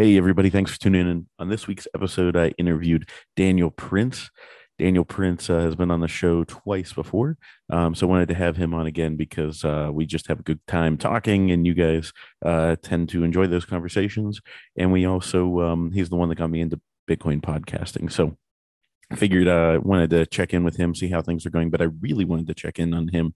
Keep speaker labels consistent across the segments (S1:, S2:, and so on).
S1: Hey, everybody. Thanks for tuning in. On this week's episode, I interviewed Daniel Prince. Daniel Prince uh, has been on the show twice before. Um, so I wanted to have him on again because uh, we just have a good time talking and you guys uh, tend to enjoy those conversations. And we also, um, he's the one that got me into Bitcoin podcasting. So I figured I uh, wanted to check in with him, see how things are going, but I really wanted to check in on him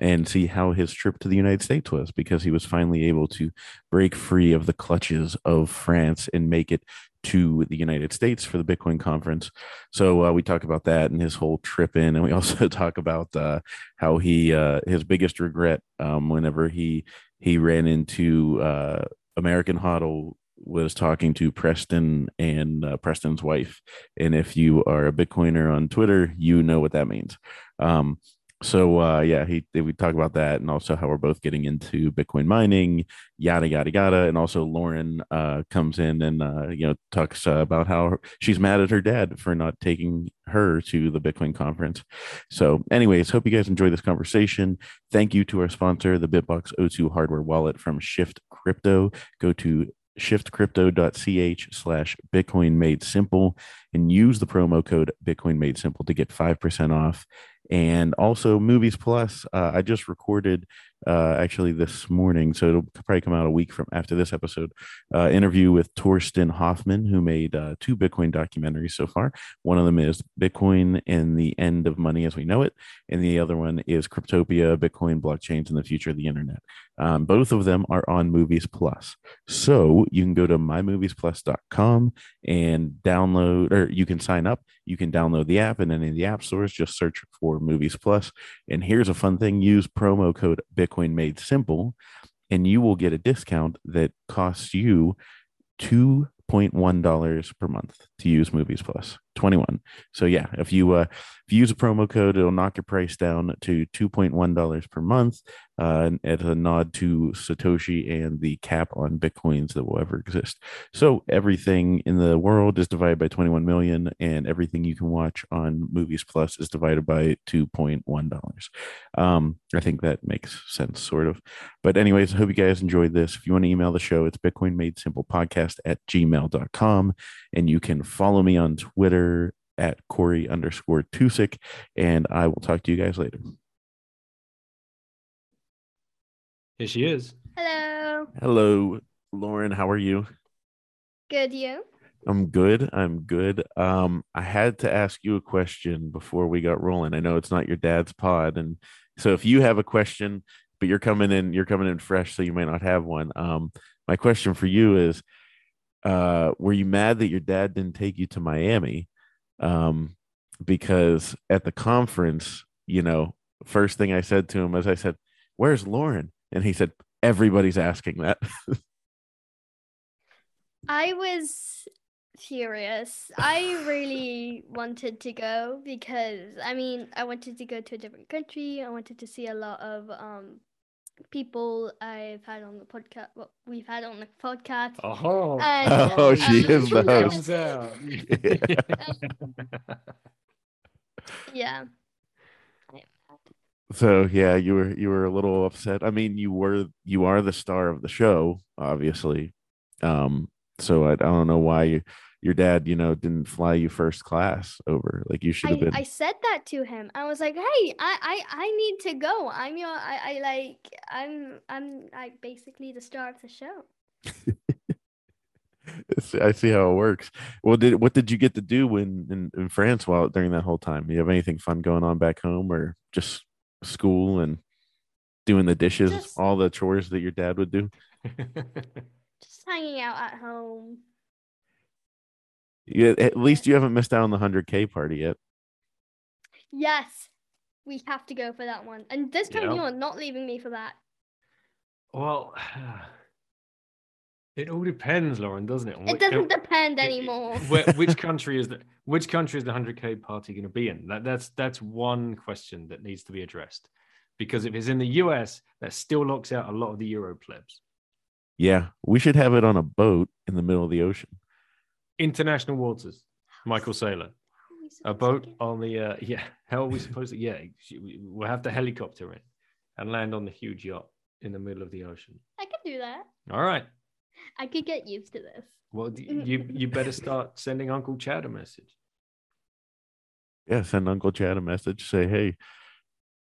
S1: and see how his trip to the United States was because he was finally able to break free of the clutches of France and make it to the United States for the Bitcoin conference. So uh, we talk about that and his whole trip in, and we also talk about uh, how he uh, his biggest regret um, whenever he he ran into uh, American HODL was talking to Preston and uh, Preston's wife. And if you are a Bitcoiner on Twitter, you know what that means. Um, so uh, yeah, he we talk about that, and also how we're both getting into Bitcoin mining, yada yada yada, and also Lauren uh, comes in and uh, you know talks uh, about how she's mad at her dad for not taking her to the Bitcoin conference. So, anyways, hope you guys enjoy this conversation. Thank you to our sponsor, the BitBox02 hardware wallet from Shift Crypto. Go to shiftcrypto.ch slash bitcoin made simple and use the promo code bitcoin made simple to get 5% off. And also movies plus uh, i just recorded uh, actually this morning so it'll probably come out a week from after this episode uh, interview with Torsten Hoffmann who made uh, two bitcoin documentaries so far. One of them is bitcoin and the end of money as we know it and the other one is cryptopia bitcoin blockchains and the future of the internet. Um, both of them are on movies plus. So you can go to mymoviesplus.com and download or you can sign up. You can download the app in any of the app stores. Just search for movies Plus. plus. And here's a fun thing. Use promo code bitcoin made simple and you will get a discount that costs you $2.1 per month to use movies plus 21 so yeah if you uh if you use a promo code it'll knock your price down to $2.1 per month uh as a nod to satoshi and the cap on bitcoins that will ever exist. So everything in the world is divided by 21 million and everything you can watch on movies plus is divided by 2.1 um i think that makes sense sort of. But anyways i hope you guys enjoyed this. If you want to email the show it's bitcoin made simple podcast at gmail.com and you can follow me on twitter at Cory underscore Tusick. And I will talk to you guys later.
S2: Here she is.
S3: Hello.
S1: Hello, Lauren. How are you?
S3: Good, you?
S1: I'm good. I'm good. Um, I had to ask you a question before we got rolling. I know it's not your dad's pod, and so if you have a question, but you're coming in, you're coming in fresh, so you may not have one. Um, my question for you is, uh, were you mad that your dad didn't take you to Miami? Um, because at the conference, you know, first thing I said to him was, I said, Where's Lauren? And he said, Everybody's asking that.
S3: I was furious. I really wanted to go because I mean, I wanted to go to a different country. I wanted to see a lot of um people I've had on the podcast. Well, we've had on the podcast.
S2: Oh,
S3: And,
S1: oh, she
S3: um,
S1: is the host.
S3: Yeah.
S1: so yeah, you were you were a little upset. I mean, you were you are the star of the show, obviously. Um, so I, I don't know why you, your dad, you know, didn't fly you first class over. Like you should have been.
S3: I said that to him. I was like, "Hey, I, I, I need to go. I'm your, I, I like, I'm, I'm like basically the star of the show."
S1: I see how it works. Well, did what did you get to do when in, in France while during that whole time? Do you have anything fun going on back home, or just school and doing the dishes,
S3: Just-
S1: all the chores that your dad would do?
S3: Just hanging out at home.
S1: Yeah, at least you haven't missed out on the hundred k party yet.
S3: Yes, we have to go for that one. And this time
S2: Yeah.
S3: you are not leaving me for that.
S2: well, it all depends, Lauren, doesn't it?
S3: It
S2: which-
S3: doesn't depend
S2: it- it-
S3: anymore.
S2: where, which country is the which country is the 100k party going to be in? That, that's that's one question that needs to be addressed. Because if it's in the US, that still locks out a lot of the Euro plebs.
S1: Yeah, we should have it on a boat in the middle of the ocean.
S2: International waters. Michael Saylor.
S3: How are we
S2: A boat on the uh, yeah. How are we supposed to? Yeah, we- we'll have the helicopter in and land on the huge yacht in the middle of the ocean.
S3: I can do that.
S2: All right.
S3: I could get used to this.
S2: Well, you you better start sending Uncle Chad a message.
S1: Yeah, send Uncle Chad a message. Say, hey,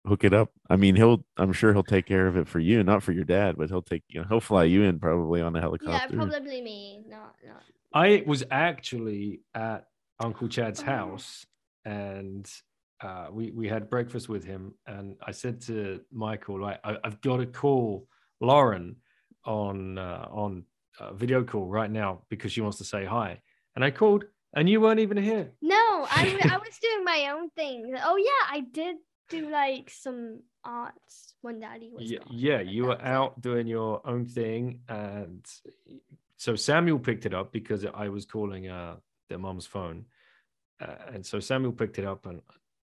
S1: hook it up. I mean, he'll. I'm sure he'll take care of it for you, not for your dad, but he'll take. You know, he'll fly you in probably on a helicopter.
S3: Yeah, probably me. Not not.
S2: I was actually at Uncle Chad's
S3: Oh.
S2: house and uh, we we had breakfast with him, and I said to Michael, like, I, I've got to call Lauren on uh, on video call right now because she wants to say hi. And I called, and you weren't even here.
S3: No, I I was doing my own thing. Oh yeah, I did do like some arts when Daddy was
S2: Yeah,
S3: gone.
S2: yeah, you were out doing your own thing, and so Samuel picked it up because I was calling uh, their mom's phone, uh, and so Samuel picked it up and.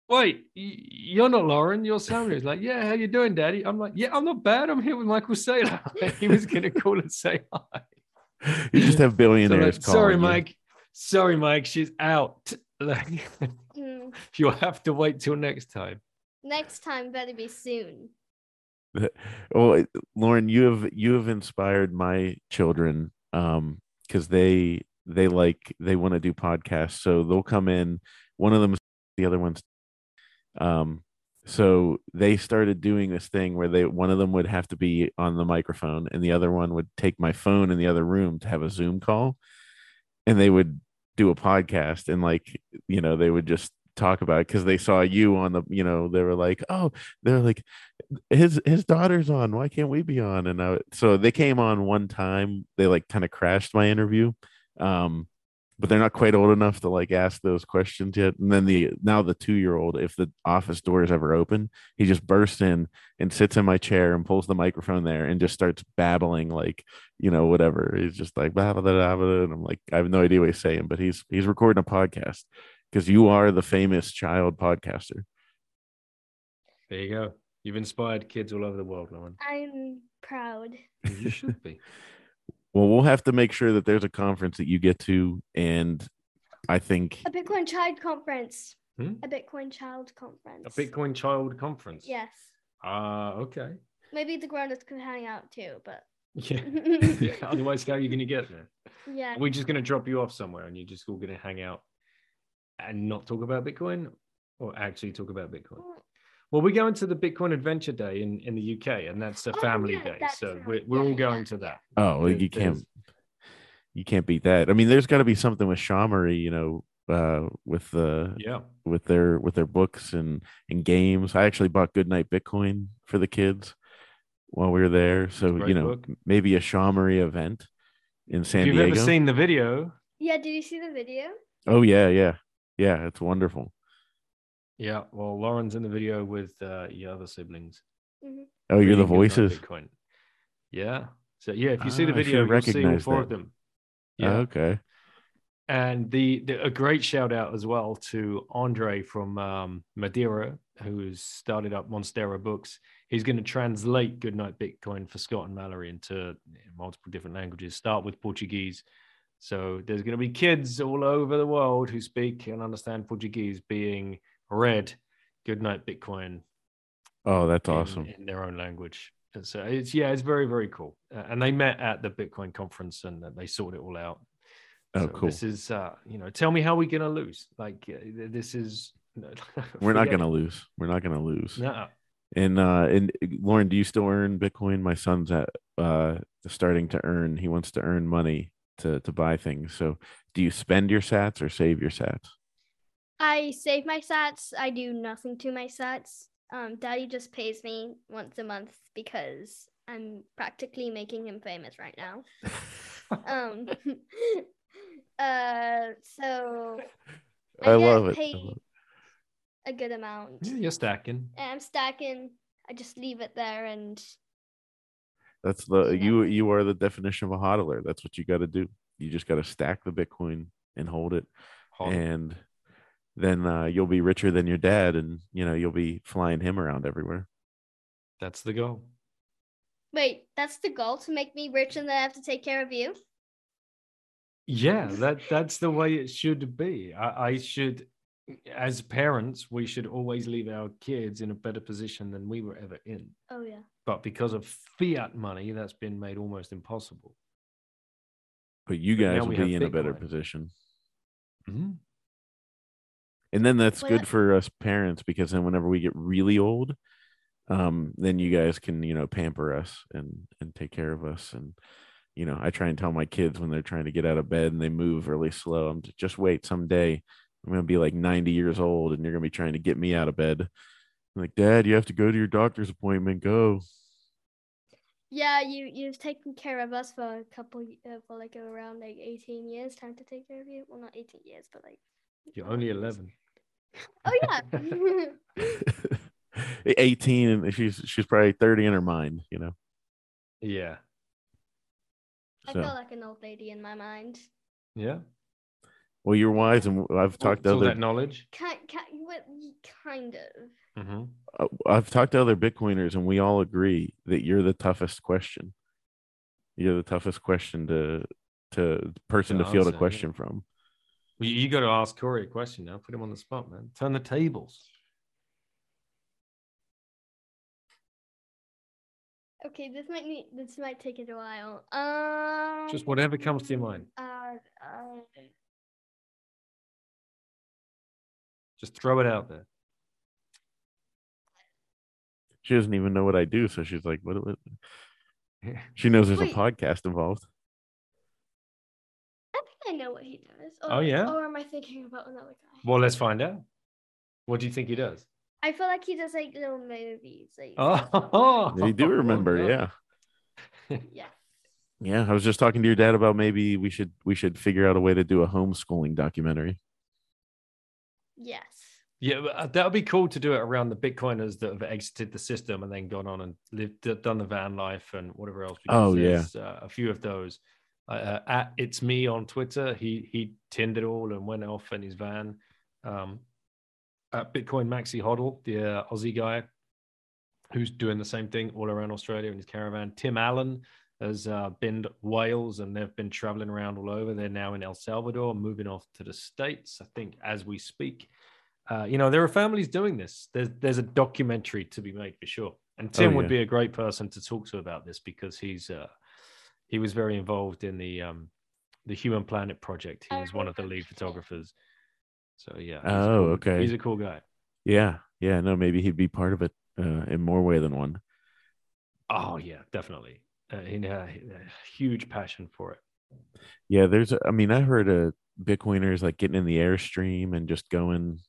S2: Wait, you're not Lauren. You're Samuel. He's like, yeah. How you doing, Daddy? I'm like, yeah, I'm not bad. I'm here with Michael Saylor. he was gonna call and say hi.
S1: you just have
S2: So I'm
S1: billionaires
S2: like,
S1: calling.
S2: Sorry,
S1: you.
S2: Mike. Sorry, Mike. She's out. Like,
S3: Mm,
S2: you'll have to wait till next time.
S3: next time better be soon.
S1: well lauren you have you have inspired my children um because they they like they want to do podcasts. So they'll come in one of them the other one's um so they started doing this thing where they one of them would have to be on the microphone and the other one would take my phone in the other room to have a zoom call. And they would do a podcast and like you know they would just talk about because they saw you on the you know they were like oh they're like his his daughter's on. Why can't we be on? And I, so they came on one time. They like kind of crashed my interview um but they're not quite old enough to like ask those questions yet. And then the now the two year old if the office door is ever open he just bursts in and sits in my chair and pulls the microphone there and just starts babbling like you know whatever. He's just like blah, blah, blah, blah, and i'm like i have no idea what he's saying but he's he's recording a podcast because you are the famous child podcaster
S2: There you go. You've inspired kids all over the world, Lauren.
S3: I'm proud.
S2: You should be.
S1: Well, we'll have to make sure that there's a conference that you get to, and I think
S3: A Bitcoin Child Conference.
S2: Hmm?
S3: A Bitcoin Child Conference.
S2: A Bitcoin Child Conference.
S3: Yes.
S2: Ah, okay.
S3: Maybe the grown-ups can hang out too, but
S2: Yeah. yeah. Otherwise, how are you going to get there?
S3: yeah.
S2: We're we just going to drop you off somewhere and you're just all going to hang out and not talk about Bitcoin or actually talk about Bitcoin? Well, we're going to the Bitcoin Adventure Day in, in the UK, and that's a
S3: Oh,
S2: family
S3: yeah,
S2: day. So we're, we're all going to that.
S1: oh, well, you can't you can't beat that. I mean, there's got to be something with Shamory, you know, uh, with the
S2: Yeah.
S1: with their with their books and and games. I actually bought Goodnight Bitcoin for the kids while we were there, so you know,
S2: book.
S1: maybe a Shamory event in San
S2: if you've
S1: Diego.
S2: ever seen the video,
S3: Yeah, did you see the video?
S1: oh yeah, yeah, yeah, it's wonderful.
S2: yeah, well, Lauren's in the video with uh, your other siblings.
S1: Oh, you're the voices.
S2: Bitcoin. Yeah. So yeah, if you see the
S1: Ah,
S2: video, you'll see all four
S1: that.
S2: of them.
S1: Oh,
S2: Yeah.
S1: okay.
S2: and the, the a great shout out as well to Andre from um, Madeira, who's started up Monstera Books. He's going to translate Goodnight Bitcoin for Scott and Mallory into multiple different languages. Start with Portuguese. So there's going to be kids all over the world who speak and understand Portuguese being read "Good night, Bitcoin
S1: Oh, that's
S2: in-
S1: awesome.
S2: in, their own language. And So it's yeah, it's very very cool. Uh, and they met at the Bitcoin conference and uh, they sorted it all out.
S1: Oh,
S2: So
S1: cool.
S2: This is uh, you know, tell me how we're gonna lose. Like uh, this is
S1: We're not gonna lose. We're not gonna lose.
S2: Nuh-uh.
S1: And uh and Lauren, do you still earn Bitcoin? My son's at uh starting to earn. He wants to earn money to to buy things. So do you spend your sats or save your sats?
S3: I save my sats. I do nothing to my sats. Um, Daddy just pays me once a month because I'm practically making him famous right now. Um, uh, so
S1: I,
S3: I,
S1: love
S3: get
S1: it. I
S3: paid
S1: love it.
S3: a good amount.
S2: You're stacking.
S3: And I'm stacking. I just leave it there, and
S1: That's the
S3: Yeah.
S1: you you are the definition of a hodler. That's what you got to do. You just got to stack the Bitcoin and hold it,
S2: Hot.
S1: and then uh, you'll be richer than your dad, and you know you'll be flying him around everywhere.
S2: That's the goal.
S3: wait, that's the goal to make me rich, and then I have to take care of you.
S2: Yeah, that that's the way it should be. I, I should, as parents, we should always leave our kids in a better position than we were ever in.
S3: Oh yeah.
S2: But because of fiat money, that's been made almost impossible.
S1: but you
S2: But
S1: guys will be
S2: have
S1: in a better
S2: Bitcoin.
S1: position.
S2: Mhm.
S1: And then that's
S3: Well,
S1: good
S3: that-
S1: for us parents because then whenever we get really old, um, then you guys can, you know, pamper us and and take care of us. And you know, I try and tell my kids when they're trying to get out of bed and they move really slow. I'm just, just wait someday. I'm gonna be like 90 years old and you're gonna be trying to get me out of bed. I'm like, Dad, you have to go to your doctor's appointment. Go.
S3: Yeah, you you've taken care of us for a couple uh, for like around like 18 years. Time to take care of you. Well, not 18 years, but like.
S2: You're only 11.
S3: Oh yeah.
S1: 18 and she's she's probably 30 in her mind, you know.
S2: Yeah.
S3: I
S1: So
S3: feel like an old lady in my mind.
S2: Yeah.
S1: Well you're wise and I've talked to
S2: all
S1: other
S2: that knowledge.
S3: Kind, kind, what, kind of.
S2: hmm
S1: uh, I've talked to other Bitcoiners and we all agree that you're the toughest question. You're the toughest question to to person
S2: To
S1: to field a
S2: answer, yeah.
S1: question from.
S2: Well, you, you got to ask Cory a question now. Put him on the spot, man. Turn the tables.
S3: Okay, this might need. This might take it a while. Um.
S2: Just whatever comes to your mind.
S3: Uh, uh,
S2: Just throw it out there.
S1: She doesn't even know what I do, so she's like, "What?" what? She knows there's
S3: Wait.
S1: a podcast involved.
S3: I think I know what he does. Or,
S2: Oh, yeah?
S3: Or am I thinking about another guy?
S2: Well, let's find out. What do you think he does?
S3: I feel like he does like little movies. Like,
S2: Oh,
S1: You do remember, yeah,
S3: yeah.
S1: yeah. I was just talking to your dad about maybe we should we should figure out a way to do a homeschooling documentary.
S3: Yes.
S2: Yeah, uh, that would be cool to do it around the Bitcoiners that have exited the system and then gone on and lived, done the van life and whatever else.
S1: Oh, yeah.
S2: uh, a few of those. Uh, at it's me on Twitter, he he tinned it all and went off in his van. Um, at Bitcoin Maxi Hoddle, the uh, Aussie guy, who's doing the same thing all around Australia in his caravan. Tim Allen has uh, been Wales and they've been traveling around all over. They're now in El Salvador, moving off to the States, I think, as we speak. Uh, you know, there are families doing this. There's there's a documentary to be made for sure. And Tim
S1: Oh,
S2: would be a great person to talk to about this because he's uh, he was very involved in the um, the Human Planet project. He was one of the lead photographers. So yeah.
S1: Oh,
S2: cool.
S1: okay.
S2: He's a cool guy.
S1: Yeah, yeah. No, maybe he'd be part of it uh, in more way than one.
S2: Oh yeah, definitely. Uh, he had a huge passion for it.
S1: Yeah, there's. I mean, I heard a Bitcoiners like getting in the airstream and just going,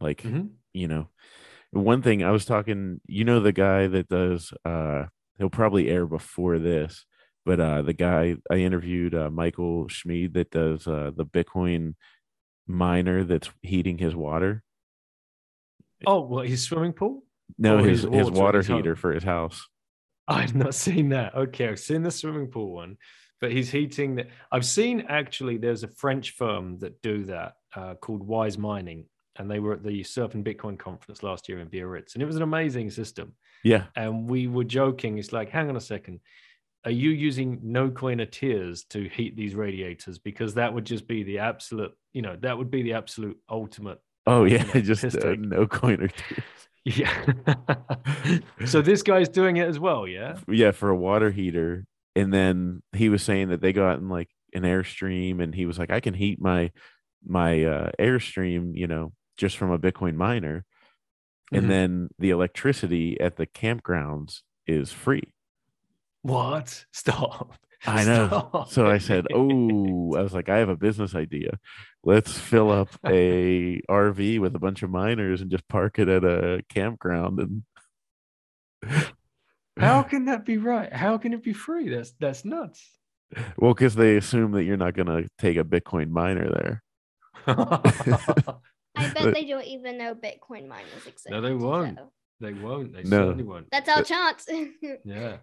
S1: like,
S2: Mhm.
S1: you know, one thing I was talking. You know, the guy that does. uh He'll probably air before this, but uh the guy I interviewed, uh, Michael Schmid, that does uh the Bitcoin miner that's heating his water.
S2: Oh, well, his swimming pool?
S1: No,
S2: Oh,
S1: his
S2: his water
S1: water
S2: at his home.
S1: heater for his house.
S2: I've not seen that. Okay, I've seen the swimming pool one, but he's heating that. I've seen actually. There's a French firm that do that uh, called Wise Mining, and they were at the Surfin' Bitcoin conference last year in Biarritz, and it was an amazing system.
S1: Yeah,
S2: And we were joking. It's like, hang on a second. Are you using no coiner tiers to heat these radiators? Because that would just be the absolute, you know, that would be the absolute ultimate.
S1: Oh yeah,
S2: know,
S1: just uh, no coiner.
S2: Yeah. so this guy's doing it as well, yeah.
S1: yeah, for a water heater. And then he was saying that they got in like an airstream, and he was like, I can heat my my uh, airstream, you know, just from a Bitcoin miner. And
S2: Mhm.
S1: then the electricity at the campgrounds is free.
S2: What? Stop.
S1: I know.
S2: Stop.
S1: So I said, "Oh, I was like, I have a business idea. Let's fill up a RV with a bunch of miners and just park it at a campground." And
S2: How can that be right? How can it be free? That's that's nuts.
S1: well, because they assume that you're not going to take a Bitcoin miner there.
S3: I bet they don't even know Bitcoin miners exist.
S2: No, they won't.
S3: so
S2: they won't. They
S1: No.
S2: certainly won't.
S3: That's our chance.
S2: Yeah.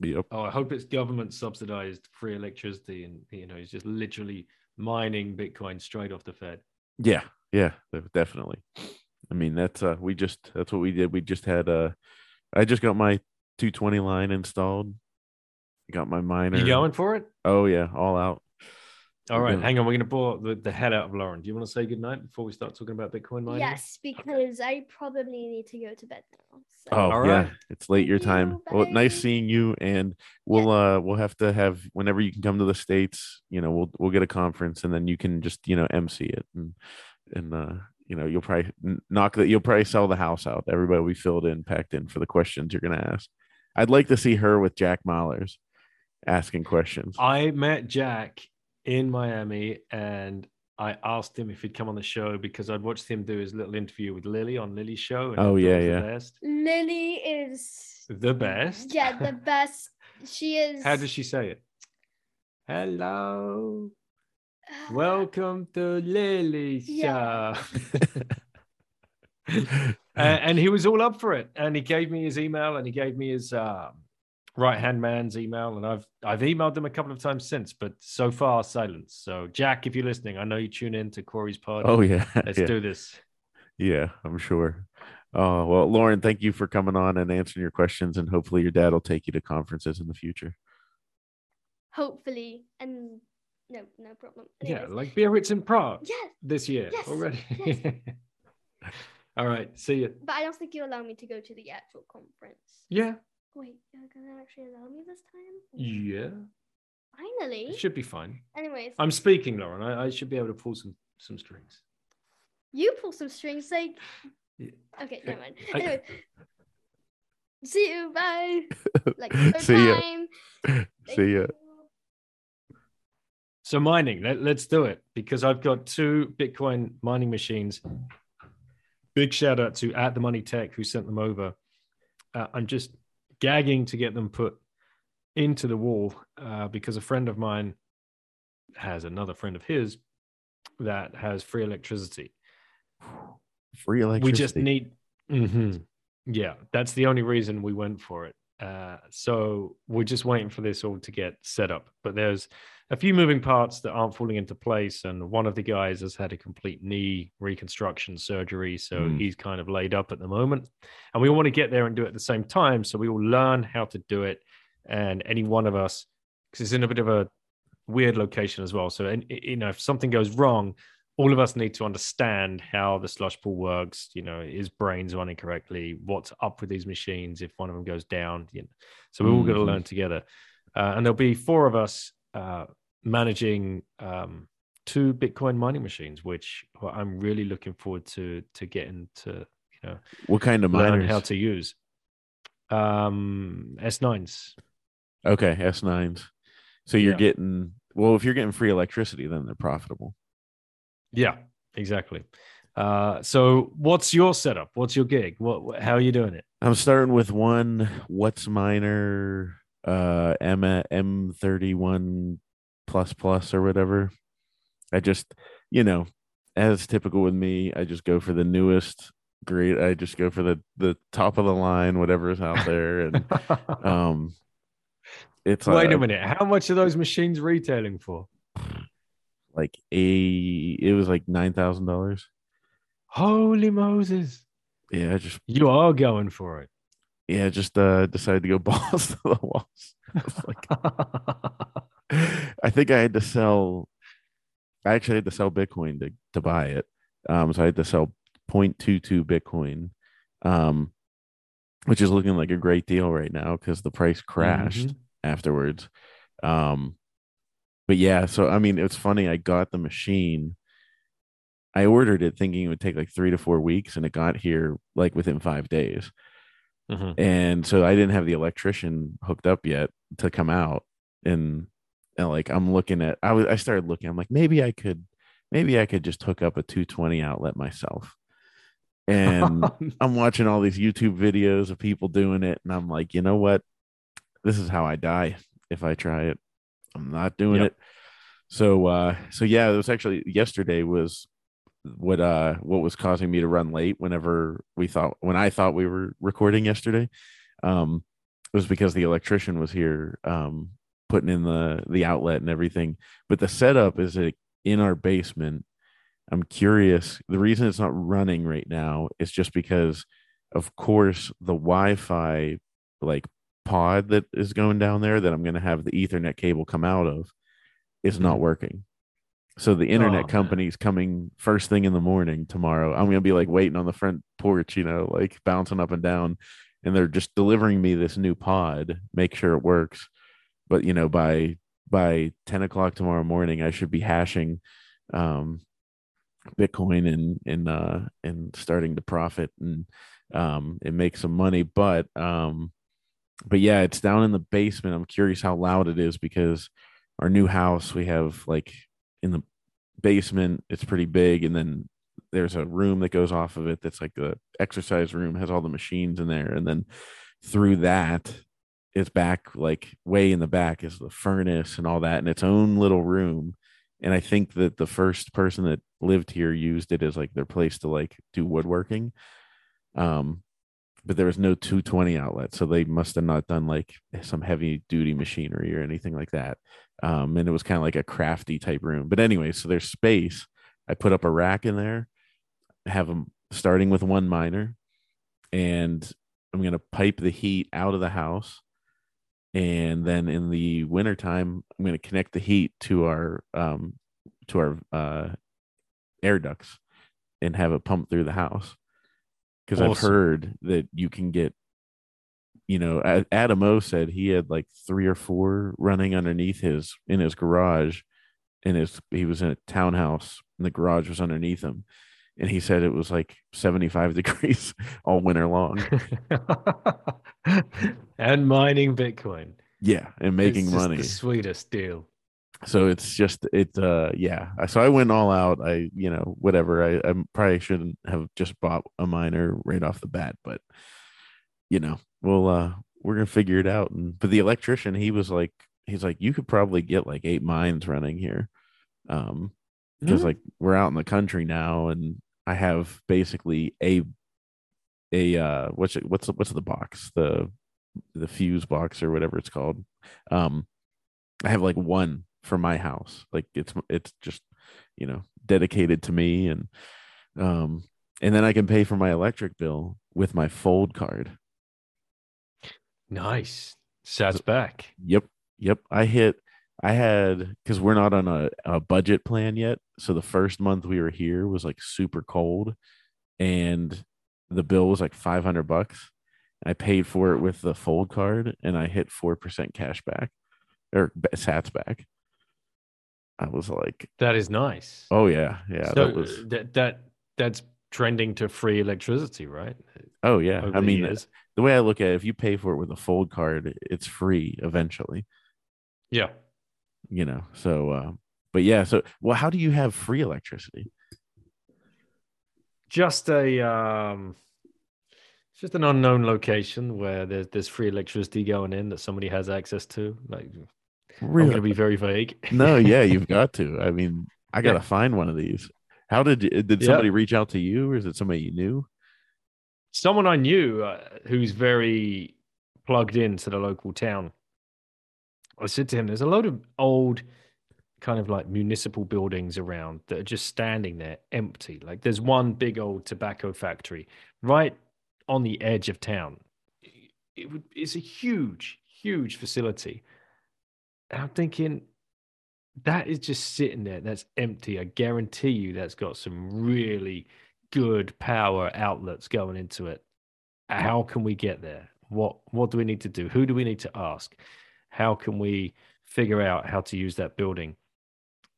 S1: Yep.
S2: Oh, I hope it's government subsidized free electricity, and you know, it's just literally mining Bitcoin straight off the Fed.
S1: Yeah, yeah, definitely. I mean, that's uh, we just that's what we did. We just had uh, I just got my 220 line installed. Got my miner.
S2: You going for it?
S1: Oh yeah, all out.
S2: All right, hang on. We're going to bore the, the head out of Lauren. Do you want to say goodnight before we start talking about Bitcoin mining?
S3: Yes, because I probably need to go to bed now. So.
S1: Oh
S2: All
S1: yeah, it's late your
S3: Thank
S1: time.
S3: you.
S1: Well, nice seeing you, and we'll uh we'll have to have whenever you can come to the states. You know, we'll we'll get a conference, and then you can just you know MC it, and and uh you know you'll probably knock that you'll probably sell the house out. Everybody will be filled in, packed in for the questions you're gonna ask. I'd like to see her with Jack Mallers asking questions.
S2: I met Jack in Miami and I asked him if he'd come on the show because I'd watched him do his little interview with Lily on Lily's show. And
S1: Oh, yeah, yeah.
S2: The best.
S3: Lily is
S2: The best?
S3: Yeah, the best. She is.
S2: How does she say it? Hello. Welcome to Lily's
S3: Yeah.
S2: show. and, and he was all up for it. And he gave me his email and he gave me his um, right hand man's email. And I've I've emailed them a couple of times since, but so far silence. So Jack, if you're listening, I know you tune in to Cory's pod.
S1: oh yeah,
S2: Let's
S1: yeah.
S2: do this.
S1: Yeah, I'm sure. Oh well, Lauren, thank you for coming on and answering your questions, and hopefully your dad will take you to conferences in the future.
S3: Hopefully, and no, no problem.
S2: Yeah,
S3: Anyways,
S2: like Biarritz in Prague
S3: yes,
S2: this year
S3: Yes,
S2: already.
S3: yes.
S2: all right, see you.
S3: but I don't think you allow me to go to the actual conference.
S2: Yeah,
S3: Wait, you're gonna actually allow me this time?
S2: yeah,
S3: Finally.
S2: it should be fine.
S3: Anyways,
S2: I'm speaking, Lauren. I, I should be able to pull some some strings.
S3: you pull some strings, like.
S2: Yeah.
S3: Okay, never mind.
S2: I-
S3: Anyway, see you. Bye. Like
S1: See ya.
S3: time.
S1: See ya.
S3: you.
S2: So mining, let, let's do it because I've got two Bitcoin mining machines. Big shout out to at the Money Tech who sent them over. Uh, I'm just gagging to get them put into the wall uh, because a friend of mine has another friend of his that has free electricity.
S1: Free electricity.
S2: We just need, Mhm. yeah, that's the only reason we went for it. Uh, so we're just waiting for this all to get set up. But there's a few moving parts that aren't falling into place, and one of the guys has had a complete knee reconstruction surgery, so
S1: Mm.
S2: he's kind of laid up at the moment. And we all want to get there and do it at the same time, so we all learn how to do it. And any one of us, because it's in a bit of a weird location as well. So, and you know, if something goes wrong, all of us need to understand how the slush pool works. You know, is Braiins running correctly? What's up with these machines if one of them goes down? You know, so we're all going to learn together, uh, and there'll be four of us uh, managing um, two Bitcoin mining machines, which I'm really looking forward to to getting to. You know,
S1: what kind of miners?
S2: how to use. Um, S9s.
S1: Okay, S nines. So you're
S2: Yeah.
S1: getting well. If you're getting free electricity, then they're profitable.
S2: Yeah, exactly. Uh, so what's your setup? What's your gig? What, what how are you doing it?
S1: I'm starting with one WhatsMiner uh M M thirty one plus plus or whatever. I just you know, as typical with me, I just go for the newest great I just go for the the top of the line, whatever is out there. And um it's
S2: Wait
S1: uh,
S2: a minute. How much are those machines retailing for?
S1: like a it was like nine thousand dollars.
S2: Holy Moses.
S1: Yeah, I just
S2: You are going for it.
S1: yeah, just uh decided to go balls to the walls. Like I think I had to sell. I actually had to sell Bitcoin to to buy it. Um, so I had to sell 0.22 Bitcoin, um, which is looking like a great deal right now because the price crashed
S2: Mhm.
S1: afterwards. Um, but yeah, so I mean, it's funny. I got the machine. I ordered it thinking it would take like three to four weeks, and it got here like within five days
S2: Mhm.
S1: and so I didn't have the electrician hooked up yet to come out, and, and like I'm looking at, I was I started looking, I'm like maybe I could, maybe I could just hook up a 220 outlet myself, and I'm watching all these YouTube videos of people doing it, and I'm like, you know what, this is how I die if I try it. I'm not doing
S2: Yep.
S1: it. So uh so yeah, it was actually yesterday was what uh what was causing me to run late whenever we thought when I thought we were recording yesterday. Um it was because the electrician was here um putting in the the outlet and everything. But the setup is like in our basement. I'm curious. The reason it's not running right now is just because of course the Wi-Fi like pod that is going down there that I'm going to have the ethernet cable come out of is not
S2: Mhm.
S1: working. So the internet
S2: Oh,
S1: company's coming first thing in the morning tomorrow. I'm gonna be like waiting on the front porch, you know, like bouncing up and down, and they're just delivering me this new pod. Make sure it works, but you know, by by 10 o'clock tomorrow morning, I should be hashing um, Bitcoin and and uh, and starting to profit and um, and make some money. But um, but yeah, it's down in the basement. I'm curious how loud it is because our new house we have like in the basement it's pretty big and then there's a room that goes off of it that's like the exercise room has all the machines in there and then through that it's back like way in the back is the furnace and all that in its own little room and i think that the first person that lived here used it as like their place to like do woodworking um but there was no 220 outlet so they must have not done like some heavy duty machinery or anything like that um and it was kind of like a crafty type room but anyway so there's space. I put up a rack in there have them starting with one miner and i'm going to pipe the heat out of the house and then in the wintertime i'm going to connect the heat to our um to our uh air ducts and have it pump through the house. Because I've heard that you can get, you know, Adam O said he had like three or four running underneath his in his garage, in his he was in a townhouse and the garage was underneath him, and he said it was like seventy five degrees all winter long.
S2: and mining Bitcoin.
S1: Yeah, and making money.
S2: The sweetest deal.
S1: so it's just it uh yeah so i went all out i you know whatever i i probably shouldn't have just bought a miner right off the bat but you know we'll uh we're gonna figure it out and but the electrician he was like he's like you could probably get like eight mines running here um because
S2: Mhm.
S1: like we're out in the country now and i have basically a a uh what's it what's the, what's the box the the fuse box or whatever it's called um i have like one for my house like it's it's just you know dedicated to me and um and then i can pay for my electric bill with my fold card
S2: Nice. Sats back.
S1: Yep. Yep. I hit, I had, because we're not on a, a budget plan yet. So the first month we were here was like super cold and the bill was like 500 bucks. I paid for it with the fold card and I hit 4% cash back or sats back. I was like,
S2: That is nice.
S1: oh, yeah. Yeah.
S2: so
S1: that was,
S2: that that that's trending to free electricity, right?
S1: oh, yeah.
S2: Over
S1: I mean,
S2: years.
S1: the way I look at it, if you pay for it with a fold card, it's free eventually.
S2: yeah.
S1: You know so uh but yeah so well how do you have free electricity
S2: Just a um it's just an unknown location where there's there's free electricity going in that somebody has access to. Like I'm
S1: really
S2: gonna be very vague.
S1: no yeah you've got to i mean i gotta
S2: Yeah.
S1: find one of these how did you, did
S2: Yeah.
S1: somebody reach out to you or is it somebody you knew
S2: someone I knew uh, who's very plugged into the local town. I said to him, "There's a load of old, kind of like municipal buildings around that are just standing there empty. Like there's one big old tobacco factory right on the edge of town. It would, it's a huge, huge facility. And I'm thinking." That is just sitting there. That's empty. I guarantee you that's got some really good power outlets going into it. How can we get there? What what do we need to do? Who do we need to ask? How can we figure out how to use that building?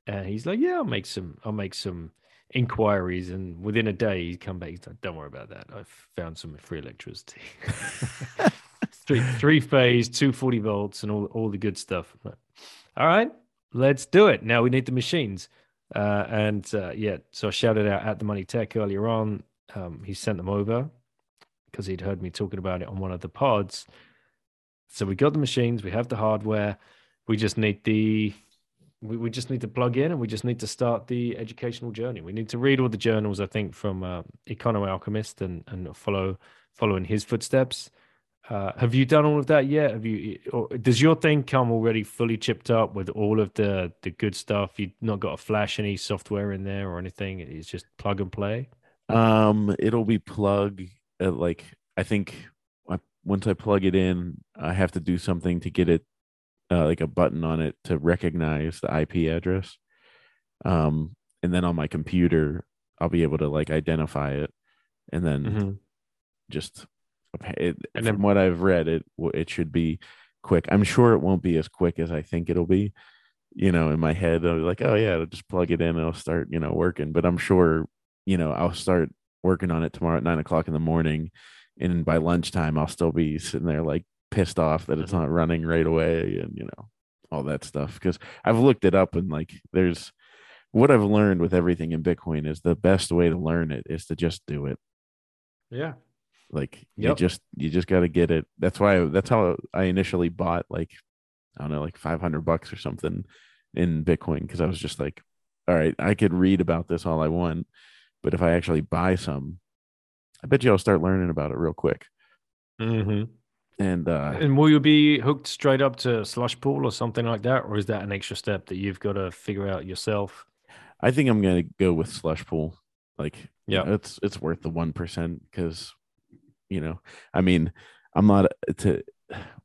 S2: And he's like, Yeah, I'll make some I'll make some inquiries and within a day he'd come back. He's like, Don't worry about that. I've found some free electricity. three three phase, 240 volts and all all the good stuff. Like, All right, let's do it. Now we need the machines. Uh, and uh, yeah, so I shouted out at the Money Tech earlier on. Um, he sent them over because he'd heard me talking about it on one of the pods. So we got the machines, we have the hardware, we just need the we, we just need to plug in and we just need to start the educational journey. We need to read all the journals, I think, from uh, Econoalchemist and and follow follow in his footsteps. Uh, have you done all of that yet? Have you? Or does your thing come already fully chipped up with all of the the good stuff? You've not got to flash any software in there or anything. It's just plug and play.
S1: um it'll be plug uh, like i think once i plug it in i have to do something to get it uh, like a button on it to recognize the ip address Um, and then on my computer, I'll be able to like identify it, and then
S2: Mhm.
S1: just it,
S2: And
S1: from what I've read, it it should be quick. I'm sure it won't be as quick as I think it'll be. You know, in my head, I'll be like, oh yeah, I'll just plug it in and I'll start, you know, working. But I'm sure, you know, I'll start working on it tomorrow at nine o'clock in the morning, and by lunchtime, I'll still be sitting there like pissed off that it's
S2: Mhm.
S1: not running right away, and you know, all that stuff. Because I've looked it up and like, there's what I've learned with everything in Bitcoin is the best way to learn it is to just do it
S2: Yeah.
S1: like you just you just got to get it that's why that's how i initially bought like i don't know like 500 bucks or something in bitcoin because i was just like all right i could read about this all i want but if i actually buy some i bet you i'll start learning about it real quick.
S2: Hmm
S1: and uh
S2: And will you be hooked straight up to slush pool or something like that, or is that an extra step that you've got to figure out yourself?
S1: i think i'm gonna go with slush pool. Like
S2: Yeah.
S1: yeah it's it's worth the one percent because you know i mean i'm not to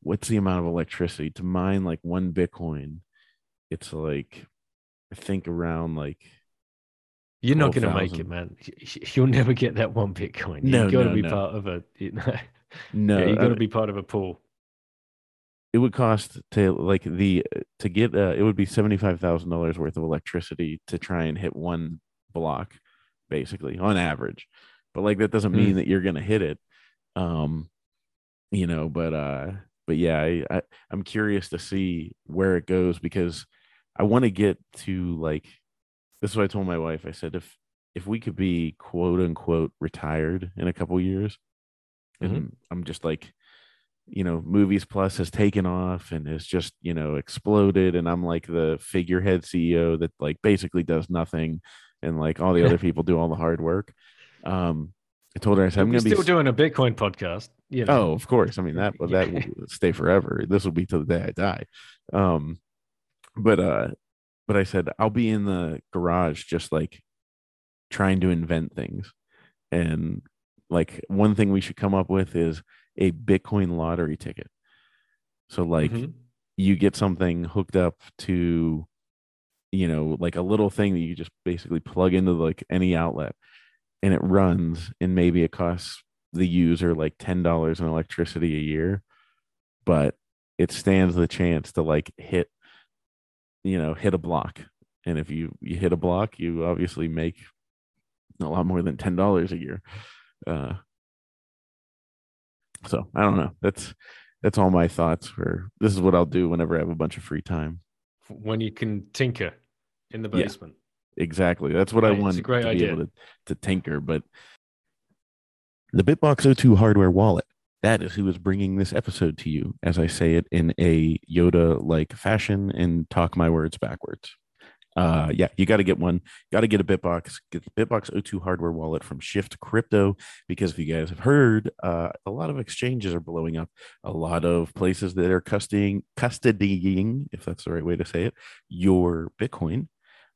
S1: what's the amount of electricity? To mine like one bitcoin it's like i think around like
S2: You're not going to make it, man. You'll never get that one Bitcoin.
S1: No,
S2: You've got to
S1: no,
S2: be
S1: no.
S2: part of a. You know,
S1: no
S2: yeah, you got
S1: uh,
S2: to be part of a pool.
S1: it would cost to like the to get uh, it would be $75000 worth of electricity to try and hit one block basically on average but like that doesn't mean that you're gonna hit it um you know but uh but yeah I, I i'm curious to see where it goes because i want to get to like this is what i told my wife i said if if we could be quote unquote retired in a couple years and i'm just like you know movies plus has taken off and has just you know exploded and i'm like the figurehead ceo that like basically does nothing and like all the other people do all the hard work um i told her i said i'm
S2: We're
S1: gonna be
S2: still doing a Bitcoin podcast. You know.
S1: Oh, of course. I mean that that will stay forever. This will be till the day I die. Um, but uh, but I said I'll be in the garage just like trying to invent things, and like one thing we should come up with is a Bitcoin lottery ticket. So like
S2: Mhm.
S1: you get something hooked up to, you know, like a little thing that you just basically plug into like any outlet, and it runs, and maybe it costs the user like ten dollars in electricity a year, but it stands the chance to like hit, you know, hit a block. And if you you hit a block, you obviously make a lot more than ten dollars a year. Uh, so I don't know. That's that's all my thoughts. For this is what I'll do whenever I have a bunch of free time.
S2: When you can tinker in the
S1: Yeah.
S2: basement.
S1: Exactly. That's what I
S2: Right, it's a
S1: want
S2: great
S1: to
S2: idea.
S1: be able to, to tinker. But the BitBox02 hardware wallet, that is who is bringing this episode to you, as I say it in a Yoda like fashion and talk my words backwards. Uh, yeah, you got to get one. Got to get a Bitbox. Get the BitBox02 hardware wallet from Shift Crypto because if you guys have heard, uh, a lot of exchanges are blowing up. A lot of places that are custodying, custodying, if that's the right way to say it, your Bitcoin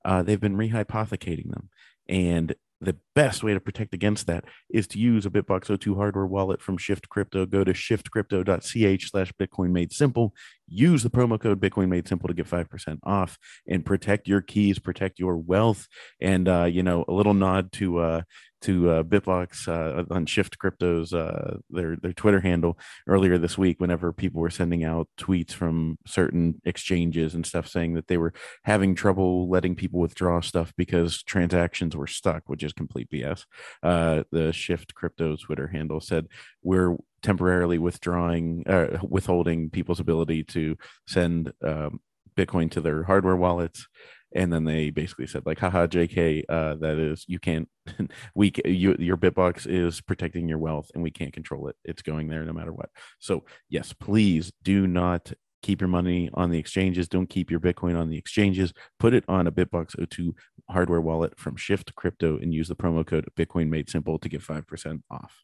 S1: uh, they've been rehypothecating them. And the best way to protect against that is to use a BitBox02 hardware wallet from Shift Crypto. Go to shiftcrypto.ch slash Bitcoin made simple. Use the promo code Bitcoin made simple to get 5% off and protect your keys, protect your wealth. And, uh, you know, a little nod to, uh, to uh, Bitbox uh, on Shift Crypto's uh, their their Twitter handle earlier this week. Whenever people were sending out tweets from certain exchanges and stuff saying that they were having trouble letting people withdraw stuff because transactions were stuck, which is complete BS. Uh, the Shift Crypto Twitter handle said we're temporarily withdrawing, uh, withholding people's ability to send um, Bitcoin to their hardware wallets. And then they basically said, like, haha, JK, uh, that is, you can't, we, you, your Bitbox is protecting your wealth and we can't control it. It's going there no matter what. So, yes, please do not keep your money on the exchanges. Don't keep your Bitcoin on the exchanges. Put it on a BitBox02 hardware wallet from Shift Crypto and use the promo code Bitcoin Made Simple to get five percent off.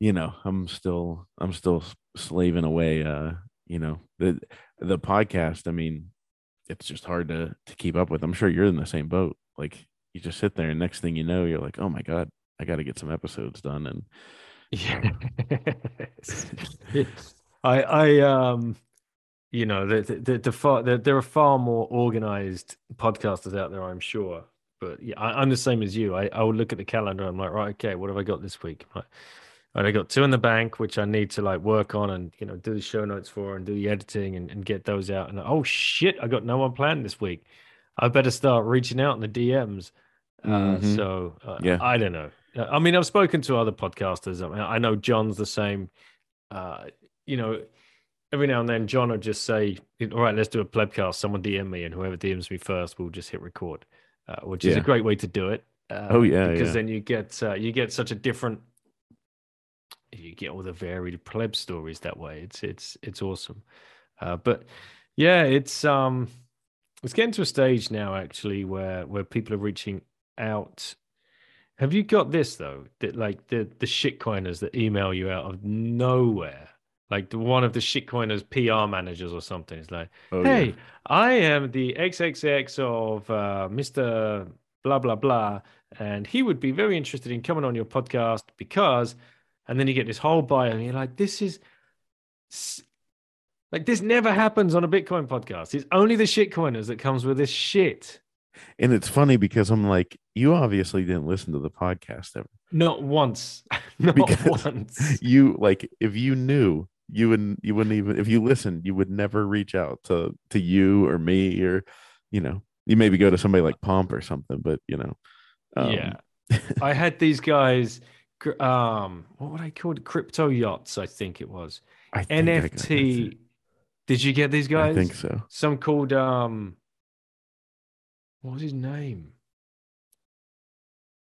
S1: You know, I'm still I'm still slaving away. Uh, you know the the podcast. I mean, it's just hard to to keep up with. I'm sure you're in the same boat. Like you just sit there, and next thing you know, you're like, oh my god, I got to get some episodes done. And
S2: Yeah. I I um you know, the, the, the, the far, the, there are far more organized podcasters out there, I'm sure. But yeah, I, am the same as you. I, I will look at the calendar. I'm like, right, okay, what have I got this week? I'm like, and I got two in the bank, which I need to like work on and you know do the show notes for and do the editing and, and get those out. And oh shit, I got no one planned this week. I better start reaching out in the DMs. Uh, mm-hmm. So uh, yeah, I don't know. Uh, I mean, I've spoken to other podcasters. I, mean, I know John's the same. Uh, you know, every now and then John will just say, "All right, let's do a plebcast." Someone DM me, and whoever DMs me first we'll just hit record, uh, which is a great way to do it.
S1: Uh, oh yeah,
S2: because
S1: yeah.
S2: then you get you get such a different you get all the varied pleb stories that way. It's it's it's awesome. Uh, but yeah, it's um it's getting to a stage now actually where where people are reaching out. Have you got this though? That like the the shitcoiners that email you out of nowhere. Like the one of the shitcoiners PR managers or something. It's like, oh, hey, yeah. I am the XXX of uh, Mr. Blah blah blah, and he would be very interested in coming on your podcast because and then you get this whole bio, and you're like, this is like this never happens on a Bitcoin podcast. It's only the shitcoiners that comes with this shit.
S1: And it's funny because I'm like, you obviously didn't listen to the podcast ever.
S2: Not once. Not because once.
S1: You like if you knew you wouldn't you wouldn't even if you listened, you would never reach out to to you or me or you know, you maybe go to somebody like Pomp or something, but you know.
S2: Um, yeah. I had these guys um what would I call it? Crypto yachts, I think it was. I NFT. I Did you get these guys?
S1: I think so.
S2: Some called um what was his name?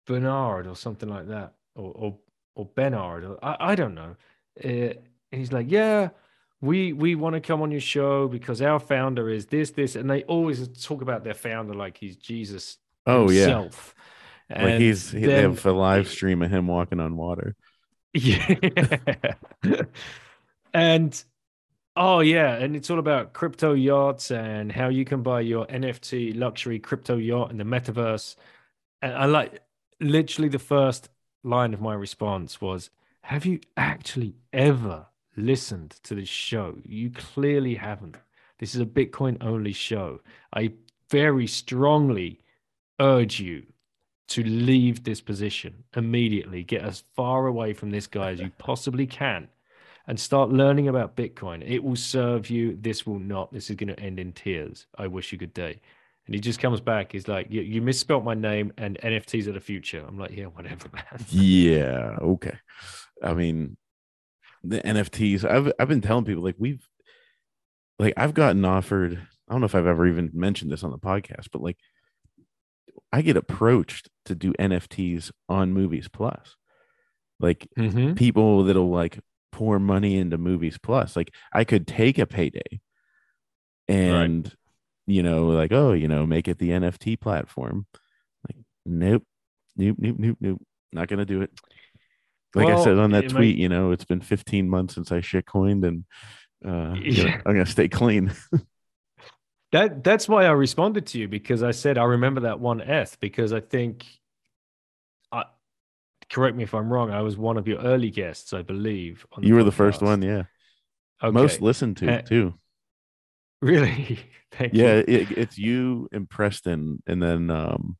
S2: Bernard or something like that. Or or, or Bernard. Or, I, I don't know. Uh, he's like, yeah, we we want to come on your show because our founder is this, this, and they always talk about their founder like he's Jesus oh, himself. Yeah.
S1: And like he's he, have a live stream of him walking on water.
S2: Yeah. and oh yeah, and it's all about crypto yachts and how you can buy your NFT luxury crypto yacht in the metaverse. And I like literally the first line of my response was, "Have you actually ever listened to this show? You clearly haven't. This is a Bitcoin only show. I very strongly urge you to leave this position immediately, get as far away from this guy as you possibly can, and start learning about Bitcoin. It will serve you. This will not. This is going to end in tears. I wish you good day. And he just comes back. He's like, you, you misspelt my name and NFTs are the future. I'm like, yeah, whatever, man.
S1: yeah. Okay. I mean, the NFTs, I've, I've been telling people like we've, like I've gotten offered, I don't know if I've ever even mentioned this on the podcast, but like I get approached to do NFTs on Movies Plus. Like mm-hmm. people that'll like pour money into Movies Plus. Like I could take a payday and right. you know, like, oh, you know, make it the NFT platform. Like, nope, nope, nope, nope, nope. Not gonna do it. Like well, I said on that tweet, might... you know, it's been 15 months since I shit coined and uh yeah. I'm gonna stay clean.
S2: That that's why I responded to you because I said I remember that one F because I think I correct me if I'm wrong, I was one of your early guests, I believe.
S1: you were the first one, yeah. Okay. Most listened to uh, too.
S2: Really?
S1: Thank yeah, it, it's you and Preston, and then um,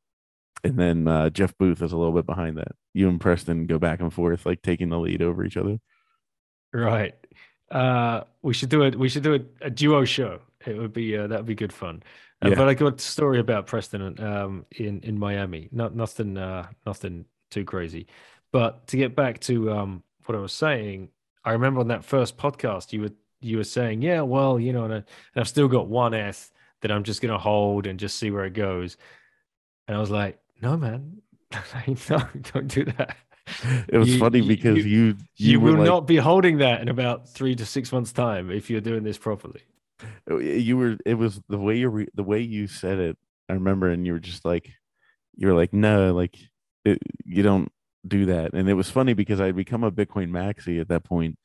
S1: and then uh, Jeff Booth is a little bit behind that. You and Preston go back and forth, like taking the lead over each other.
S2: Right. Uh, we should do it. We should do a, a duo show. It would be uh, that would be good fun. Uh, yeah. But I got a story about Preston um, in in Miami. Not nothing uh, nothing too crazy. But to get back to um, what I was saying, I remember on that first podcast you were you were saying, yeah, well, you know, and, I, and I've still got one S that I'm just gonna hold and just see where it goes. And I was like, no, man, no, don't do that.
S1: It was you, funny because you you,
S2: you, you will like, not be holding that in about three to six months' time if you're doing this properly.
S1: Oh, you were it was the way you re, the way you said it i remember and you were just like you were like no like it, you don't do that. And it was funny because i'd become a bitcoin maxi at that point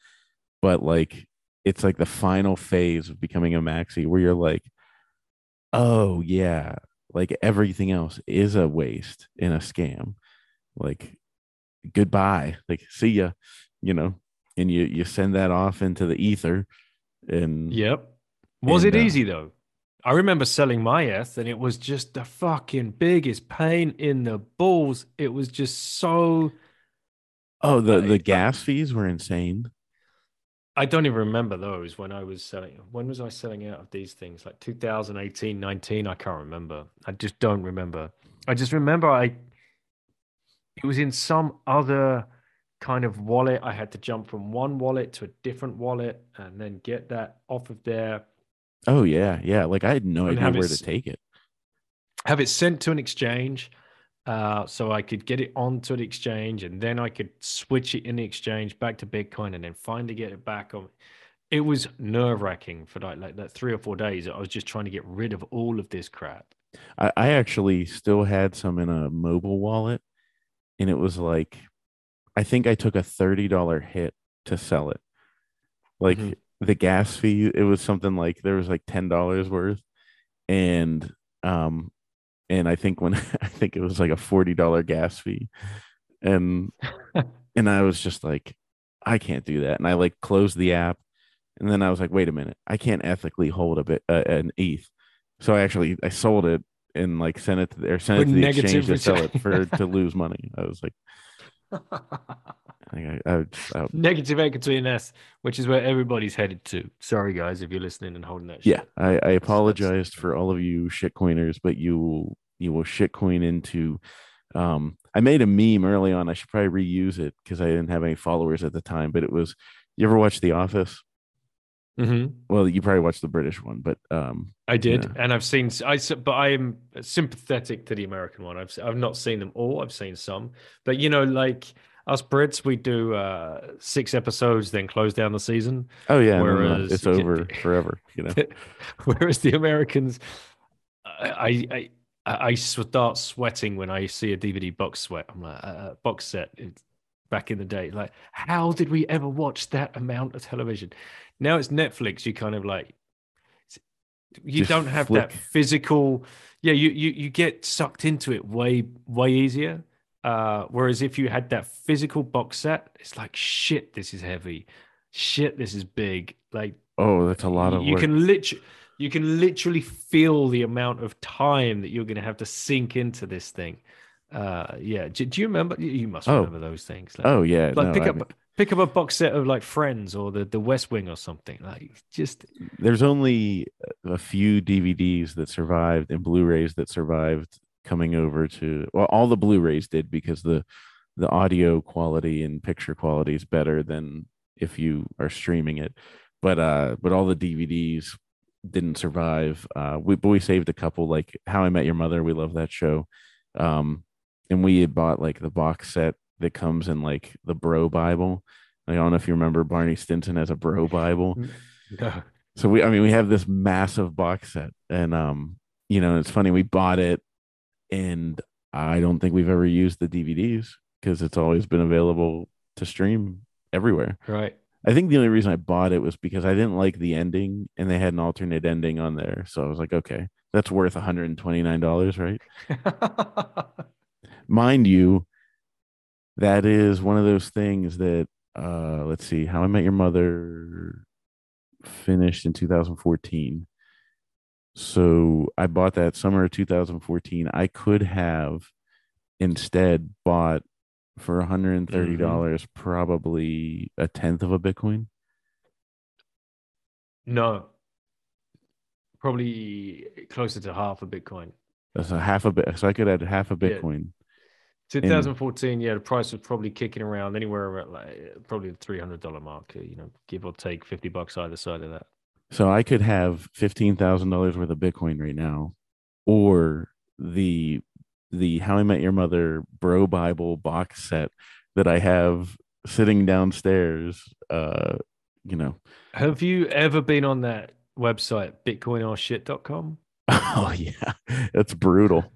S1: but like it's like the final phase of becoming a maxi where you're like oh yeah like everything else is a waste in a scam. Like goodbye. Like see ya you know? And you you send that off into the ether and
S2: yep Was
S1: And,
S2: it
S1: uh,
S2: easy though? I remember selling my ETH and it was just the fucking biggest pain in the balls. It was just so
S1: Oh, the the gas fees were insane.
S2: I don't even remember those when I was selling. When was I selling out of these things? Like 2018, 19? I can't remember. I just don't remember. I just remember I it was in some other kind of wallet. I had to jump from one wallet to a different wallet and then get that off of there.
S1: Oh yeah, yeah. Like I had no
S2: And
S1: idea where
S2: it
S1: to take it.
S2: have it sent to an exchange uh, so I could get it onto an exchange and then I could switch it in the exchange back to Bitcoin and then finally get it back on. It was nerve wracking for like, like that three or four days. I was just trying to get rid of all of this crap.
S1: I, I actually still had some in a mobile wallet, and it was like, I think I took a thirty dollar hit to sell it. Like
S2: Mhm.
S1: The gas fee, it was something like there was like ten dollars worth, and um, and I think when I think it was like a forty dollar gas fee, and and I was just like, I can't do that, and I like closed the app, and then I was like, wait a minute, I can't ethically hold a bit uh, an ETH, so I actually I sold it and like sent it to or sent it to the exchange to sell it for to lose money. I was like, I, I, I, I
S2: Negative equity in S, which is where everybody's headed to. Sorry, guys, if you're listening and holding that
S1: yeah. I, I apologized for all of you shitcoiners, but you you will shitcoin into. Um, I made a meme early on. I should probably reuse it because I didn't have any followers at the time. But it was, you ever watch The Office?
S2: Mhm.
S1: Well, you probably watched the British one, but um,
S2: I did, and I've seen. I but I am sympathetic to the American one. I've I've not seen them all. I've seen some, but you know, like us Brits, we do uh six episodes, then close down the season.
S1: oh yeah, uh,
S2: Whereas-
S1: it's over forever. You know,
S2: Whereas the Americans, I I I, I start sweating when I see a DVD box sweat. I'm like uh, uh, box set. Back in the day, like how did we ever watch that amount of television? Now it's Netflix. You kind of like you
S1: Just
S2: don't have
S1: flick.
S2: that physical. Yeah, you you you get sucked into it way way easier. Uh, whereas if you had that physical box set, it's like shit. This is heavy. Shit, this is big. Like
S1: oh, that's a lot of
S2: you
S1: work.
S2: can literally you can literally feel the amount of time that you're going to have to sink into this thing uh yeah do, do you remember you- must
S1: Oh.
S2: remember those things like,
S1: oh yeah,
S2: like
S1: no,
S2: pick
S1: I
S2: up
S1: mean,
S2: pick up a box set of like friends or the the west wing or something like just
S1: there's only a few DVDs that survived and Blu-rays that survived coming over to well all the Blu-rays did because the the audio quality and picture quality is better than if you are streaming it. But uh but all the DVDs didn't survive. Uh we but we saved a couple like How I Met Your Mother. We love that show. Um and we had bought like the box set that comes in like the bro bible I don't know if you remember Barney Stinson as a bro bible
S2: no.
S1: so we, I mean, we have this massive box set, and um, you know, it's funny we bought it, and I don't think we've ever used the DVDs because it's always been available to stream everywhere.
S2: right
S1: I think the only reason I bought it was because I didn't like the ending, and they had an alternate ending on there, so I was like, okay, that's worth one hundred and twenty nine dollars, right? Mind you, that is one of those things that uh let's see, How I Met Your Mother finished in 2014. So I bought that summer of 2014. I could have instead bought for $130 probably a tenth of a Bitcoin.
S2: no probably closer to half a bitcoin
S1: That's a half a bit. So I could add half a
S2: Yeah.
S1: Bitcoin.
S2: 2014 yeah the price was probably kicking around anywhere at like probably the $300 mark uh, you know give or take 50 bucks either side of that
S1: So I could have fifteen thousand dollars worth of Bitcoin right now, or the the How I Met Your Mother Bro Bible box set that I have sitting downstairs. Uh, you know,
S2: Have you ever been on that website, bitcoinorshit.com?
S1: oh yeah, that's brutal.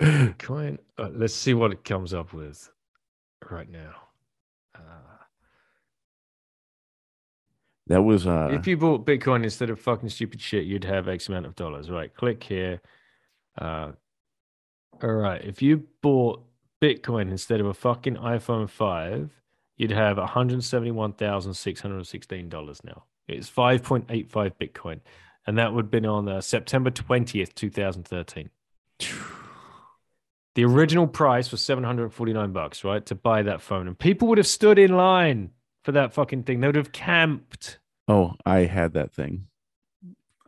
S2: Bitcoin. Uh, let's see what it comes up with right now. Uh,
S1: That was uh,
S2: if you bought Bitcoin instead of fucking stupid shit, you'd have X amount of dollars. Right. Click here. Uh, all right. If you bought Bitcoin instead of a fucking iPhone 5, you'd have $171,616 now. It's 5.85 Bitcoin. And that would have been on uh, September 20th, 2013. The original price was 749 bucks, right? To buy that phone. And people would have stood in line for that fucking thing. They would have camped.
S1: Oh, I had that thing.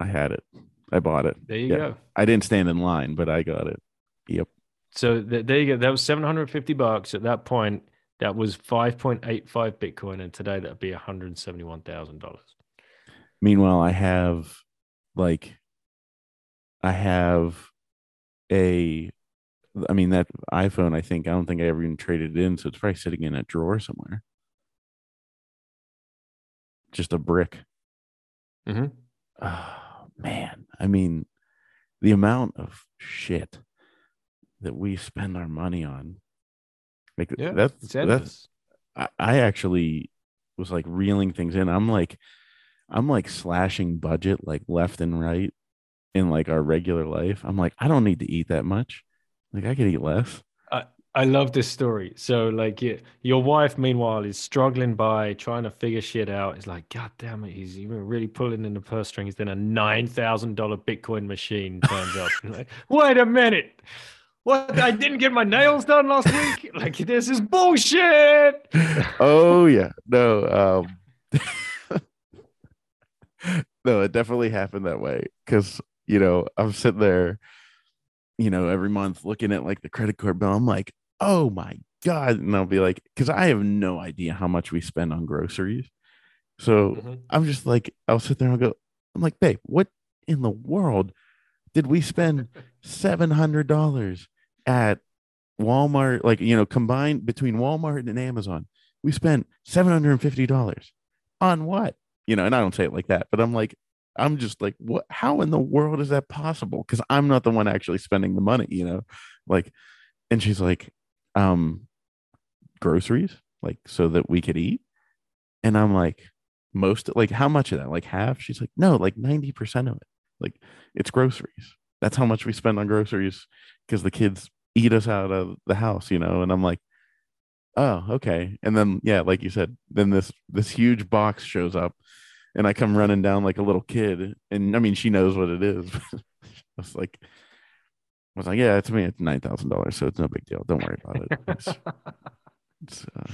S1: I had it. I bought it.
S2: There you
S1: Yeah.
S2: go.
S1: I didn't stand in line, but I got it. Yep.
S2: So th- there you go. That was 750 bucks at that point. That was 5.85 Bitcoin. And today that'd be $171,000.
S1: Meanwhile, I have like I have a I mean that iPhone, I think I don't think I ever even traded it in, so it's probably sitting in a drawer somewhere. Just a brick.
S2: Mm-hmm.
S1: Oh man. I mean, the amount of shit that we spend our money on. Like
S2: Yeah.
S1: that's that's. I, I actually was like reeling things in. I'm like, I'm like slashing budget like left and right in like our regular life. I'm like, I don't need to eat that much. Like I could eat less.
S2: I love this story. So, like, y- your wife, meanwhile, is struggling by trying to figure shit out. It's like, God damn it, he's even really pulling in the purse strings. Then a nine thousand dollar Bitcoin machine turns up. Like, wait a minute, what? I didn't get my nails done last week. Like, this is bullshit.
S1: oh yeah. No, um no, it definitely happened that way. Cause you know, I'm sitting there, you know, every month looking at like the credit card bill. I'm like, oh my God. And I'll be like, because I have no idea how much we spend on groceries. So
S2: Mhm.
S1: I'm just like, I'll sit there and I'll go, I'm like, babe, what in the world did we spend seven hundred dollars at Walmart? Like, you know, combined between Walmart and Amazon, we spent seven hundred and fifty dollars on what? You know, and I don't say it like that, but I'm like, I'm just like, what? How in the world is that possible? Because I'm not the one actually spending the money, you know, like, and she's like, um, groceries, like, so that we could eat, and I'm like, most like how much of that? Like half? She's like, no, like ninety percent of it. Like it's groceries. That's how much we spend on groceries because the kids eat us out of the house, you know. And I'm like, oh, okay. And then yeah, like you said, then this this huge box shows up, and I come running down like a little kid, and I mean she knows what it is. I was like, I was like, yeah, it's me. It's nine thousand dollars, so it's no big deal. Don't worry about it. It's, it's, uh,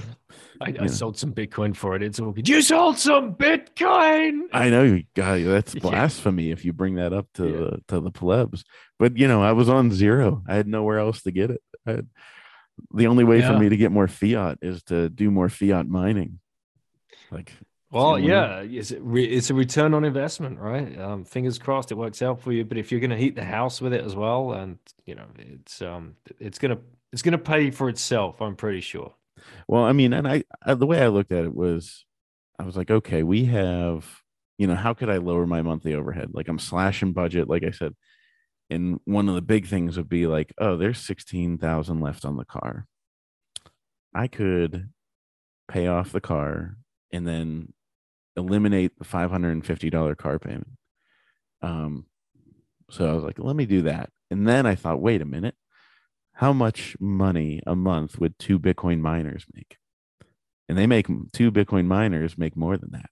S2: I, I sold some Bitcoin for it. It's all good. You sold some Bitcoin.
S1: I know you got that's
S2: Yeah.
S1: blasphemy if you bring that up to
S2: Yeah.
S1: the to the plebs. But you know, I was on zero. I had nowhere else to get it. I had, the only way for me to get more fiat is to do more fiat mining. Like,
S2: Well, yeah, it's a, it's a return on investment, right? Um, fingers crossed it works out for you. But if you're going to heat the house with it as well, and you know, it's um, it's gonna it's gonna pay for itself. I'm pretty sure.
S1: well, I mean, and I, I the way I looked at it was, I was like, okay, we have, you know, how could I lower my monthly overhead? Like I'm slashing budget, like I said. And one of the big things would be like, oh, there's sixteen thousand left on the car. I could pay off the car and then eliminate the five hundred and fifty dollar car payment. Um, so I was like, let me do that. And then I thought, wait a minute, how much money a month would two Bitcoin miners make? And they make two Bitcoin miners make more than that,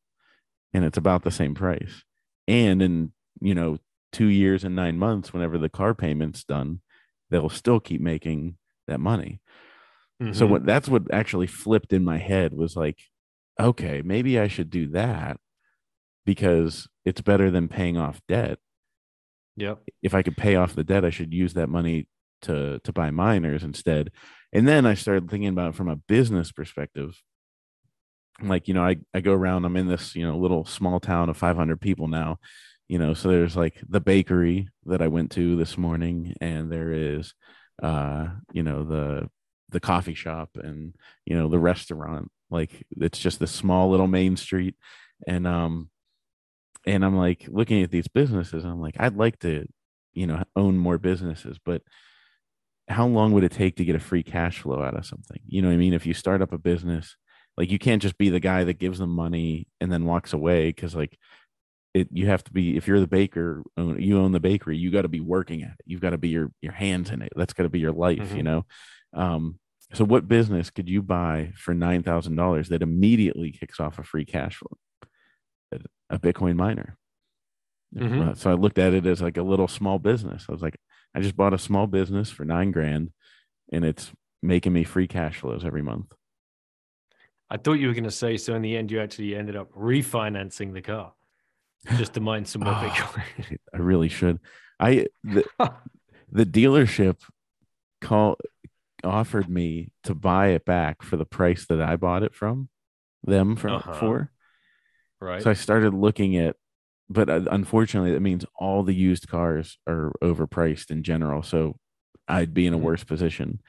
S1: and it's about the same price. And in you know two years and nine months, whenever the car payment's done, they'll still keep making that money. So
S2: Mhm.
S1: what that's what actually flipped in my head was like, okay, maybe I should do that because it's better than paying off debt.
S2: Yep.
S1: If I could pay off the debt, I should use that money to to buy miners instead. And then I started thinking about it from a business perspective. Like, you know, I, I go around, I'm in this, you know, little small town of 500 people now, you know, so there's like the bakery that I went to this morning, and there is, uh, you know, the the coffee shop and you know the restaurant like it's just this small little main street. And um and i'm like looking at these businesses i'm like i'd like to you know own more businesses but how long would it take to get a free cash flow out of something? You know what i mean? If you start up a business like you can't just be the guy that gives them money and then walks away because like it you have to be if you're the baker you own the bakery you got to be working at it. You've got to be your your hands in it. That's got to be your life you
S2: Mhm.
S1: know? Um so what business could you buy for nine thousand dollars that immediately kicks off a free cash flow? a Bitcoin miner.
S2: Mhm.
S1: Uh, so I looked at it as like a little small business. I was like, I just bought a small business for nine grand, and it's making me free cash flows every month.
S2: I thought you were going to say so. In the end, you actually ended up refinancing the car just to mine some more
S1: Ah.
S2: Bitcoin.
S1: I really should. I the, the dealership call offered me to buy it back for the price that I bought it from them from
S2: Uh-huh.
S1: for.
S2: right.
S1: So I started looking at, but uh, unfortunately, that means all the used cars are overpriced in general. So I'd be in a
S2: Mhm.
S1: worse position.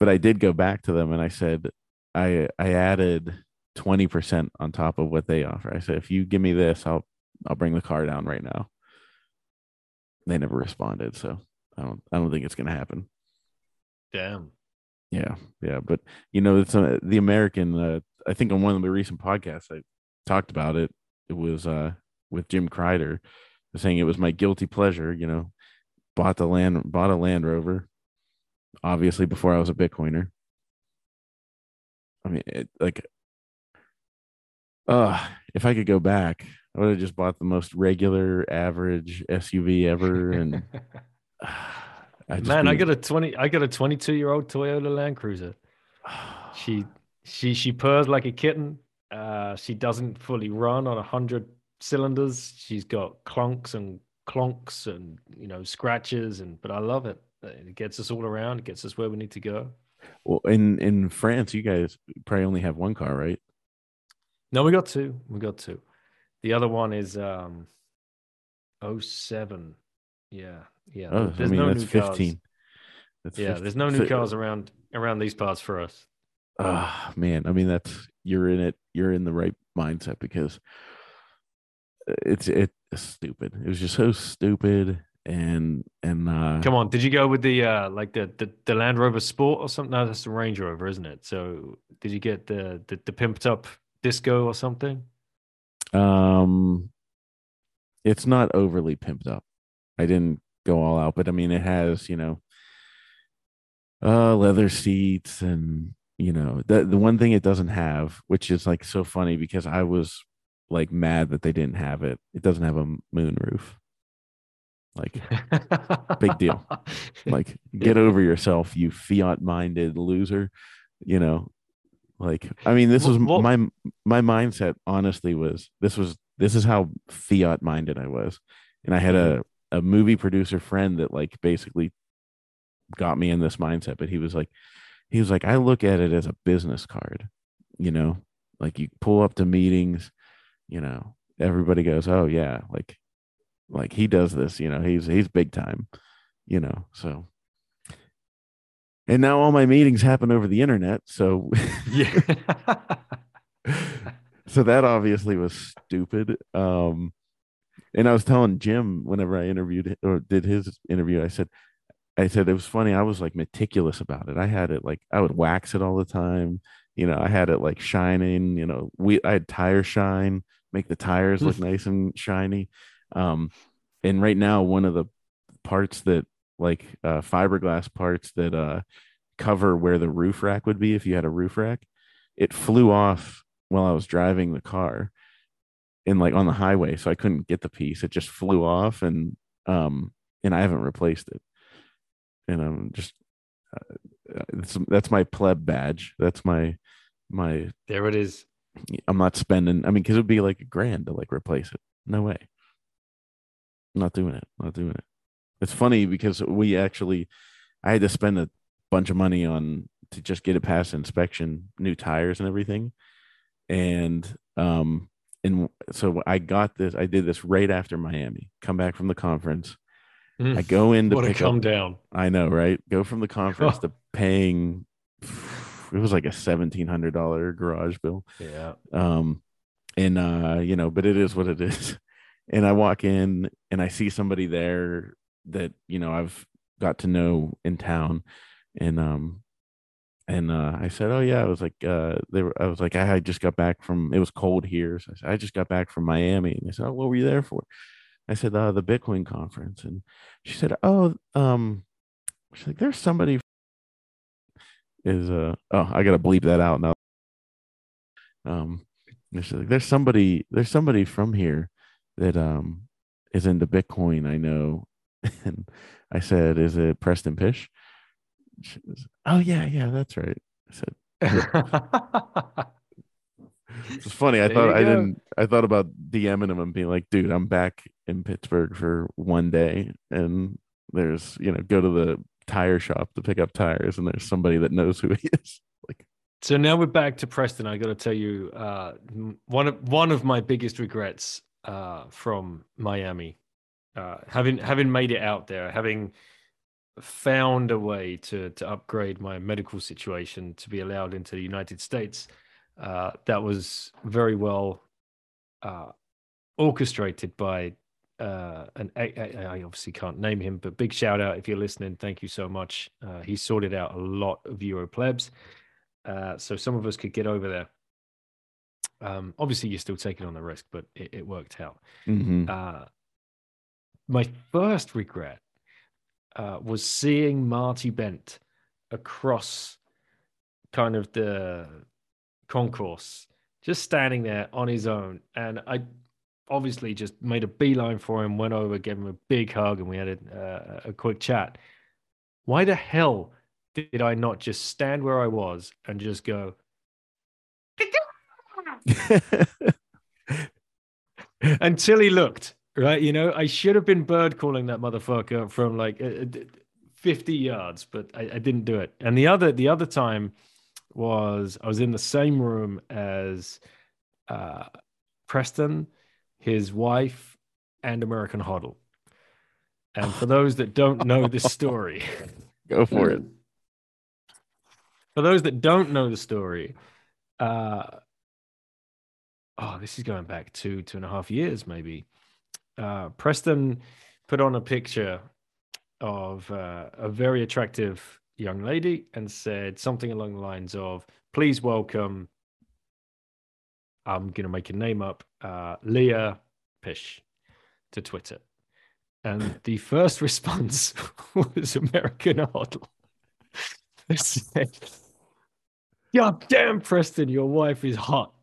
S1: But I did go back to them and I said, I I added twenty percent on top of what they offer. I said, if you give me this, I'll I'll bring the car down right now. They never responded, so I don't I don't think it's gonna happen.
S2: Damn.
S1: Yeah, yeah, but you know, it's uh, the American. Uh, I think on one of the recent podcasts I talked about it. It was uh, with Jim Kreider, saying it was my guilty pleasure. You know, bought the land, bought a Land Rover, obviously before I was a Bitcoiner. I mean, it, like, uh, if I could go back, I would have just bought the most regular, average SUV ever, and I
S2: Man, I got a twenty. I got a twenty-two year old Toyota Land Cruiser. She she she purrs like a kitten. Uh, she doesn't fully run on a hundred cylinders. She's got clunks and clonks and you know scratches and but I love it. It gets us all around. It gets us where we need to go.
S1: Well, in in France, you guys probably only have one car, right?
S2: No, we got two. We got two. The other one is um 07. Yeah. Yeah.
S1: Oh, I
S2: there's
S1: mean
S2: no
S1: that's
S2: new cars.
S1: That's
S2: Yeah,
S1: 15.
S2: there's no new cars around around these parts for us.
S1: Ah, man. I mean, that's you're in it. You're in the right mindset because it's it's stupid. It was just so stupid, and and uh,
S2: Come on, did you go with the uh like the the, the Land Rover Sport or something? No, that's the Range Rover, isn't it? So did you get the the, the pimped up disco or something?
S1: um, it's not overly pimped up. I didn't go all out, but I mean, it has you know, uh, leather seats and you know the the one thing it doesn't have, which is like so funny because I was like mad that they didn't have it. It doesn't have a moon roof. Like Big deal. like get over yourself you fiat minded loser you know like i mean this was
S2: what-
S1: my my mindset honestly was this was this is how fiat minded i was and i had a a movie producer friend that like basically got me in this mindset but he was like he was like i look at it as a business card you know like you pull up to meetings you know everybody goes oh yeah like like he does this you know he's he's big time you know so and now all my meetings happen over the internet so
S2: yeah.
S1: so that obviously was stupid um and i was telling jim whenever i interviewed or did his interview i said i said it was funny i was like meticulous about it. I had it like i would wax it all the time. You know i had it like shining you know we i had tire shine make the tires look nice and shiny. Um and right now one of the parts that like uh fiberglass parts that uh cover where the roof rack would be if you had a roof rack it flew off while I was driving the car in like on the highway so I couldn't get the piece. It just flew off and um and I haven't replaced it. And I'm just uh, it's, that's my pleb badge. That's my my
S2: there it is.
S1: I'm not spending I mean cuz it would be like a grand to like replace it. No way. I'm not doing it. Not doing it. It's funny because we actually I had to spend a bunch of money on to just get it past inspection, new tires and everything. And um and so I got this I did this right after Miami. Come back from the conference.
S2: Mm.
S1: I go in to
S2: What a
S1: pick
S2: come
S1: up
S2: down.
S1: I know, right? Go from the conference to paying it was like a seventeen hundred dollar garage bill
S2: Yeah.
S1: um and uh you know but it is what it is and i walk in and i see somebody there that you know i've got to know in town and um and uh i said oh yeah. I was like uh they were i was like i just got back from it was cold here so i said i just got back from miami. And they said oh what were you there for? I said uh the bitcoin conference. And she said oh um she's like there's somebody is uh oh i gotta bleep that out now. Um she's like there's somebody there's somebody from here that um is into Bitcoin. I know, and I said, "Is it Preston Pysh?" She was, oh yeah, yeah, that's right. I said, it's funny. I
S2: There
S1: thought I
S2: go.
S1: didn't. I thought about DMing him and being like, "Dude, I'm back in Pittsburgh for one day, and there's you know go to the tire shop to pick up tires, and there's somebody that knows who he is." Like,
S2: So now we're back to Preston. I got to tell you, uh, one of one of my biggest regrets uh, from Miami, uh, having having made it out there, having found a way to to upgrade my medical situation to be allowed into the United States. Uh, that was very well uh, orchestrated by uh, an I, I obviously can't name him, but big shout out if you're listening. Thank you so much. Uh, he sorted out a lot of Euro plebs, uh, so some of us could get over there. Um, obviously, you're still taking on the risk, but it, it worked out.
S1: mhm.
S2: Uh, my first regret uh, was seeing Marty Bent across kind of the concourse, just standing there on his own. And I obviously just made a beeline for him, went over, gave him a big hug, and we had a, uh, a quick chat. Why the hell did I not just stand where I was and just go, until he looked right you know i should have been bird calling that motherfucker from like uh, uh, 50 yards but I, I didn't do it and the other the other time was i was in the same room as uh preston his wife and american huddle and for those that don't know this story
S1: go for it.
S2: for those that don't know the story, uh, oh, this is going back two, two and a half years, maybe. Uh, Preston put on a picture of uh, a very attractive young lady and said something along the lines of, please welcome, I'm going to make a name up, uh, Leah Pysh to Twitter. And the first response was American HODL. They said, God damn, Preston, your wife is hot.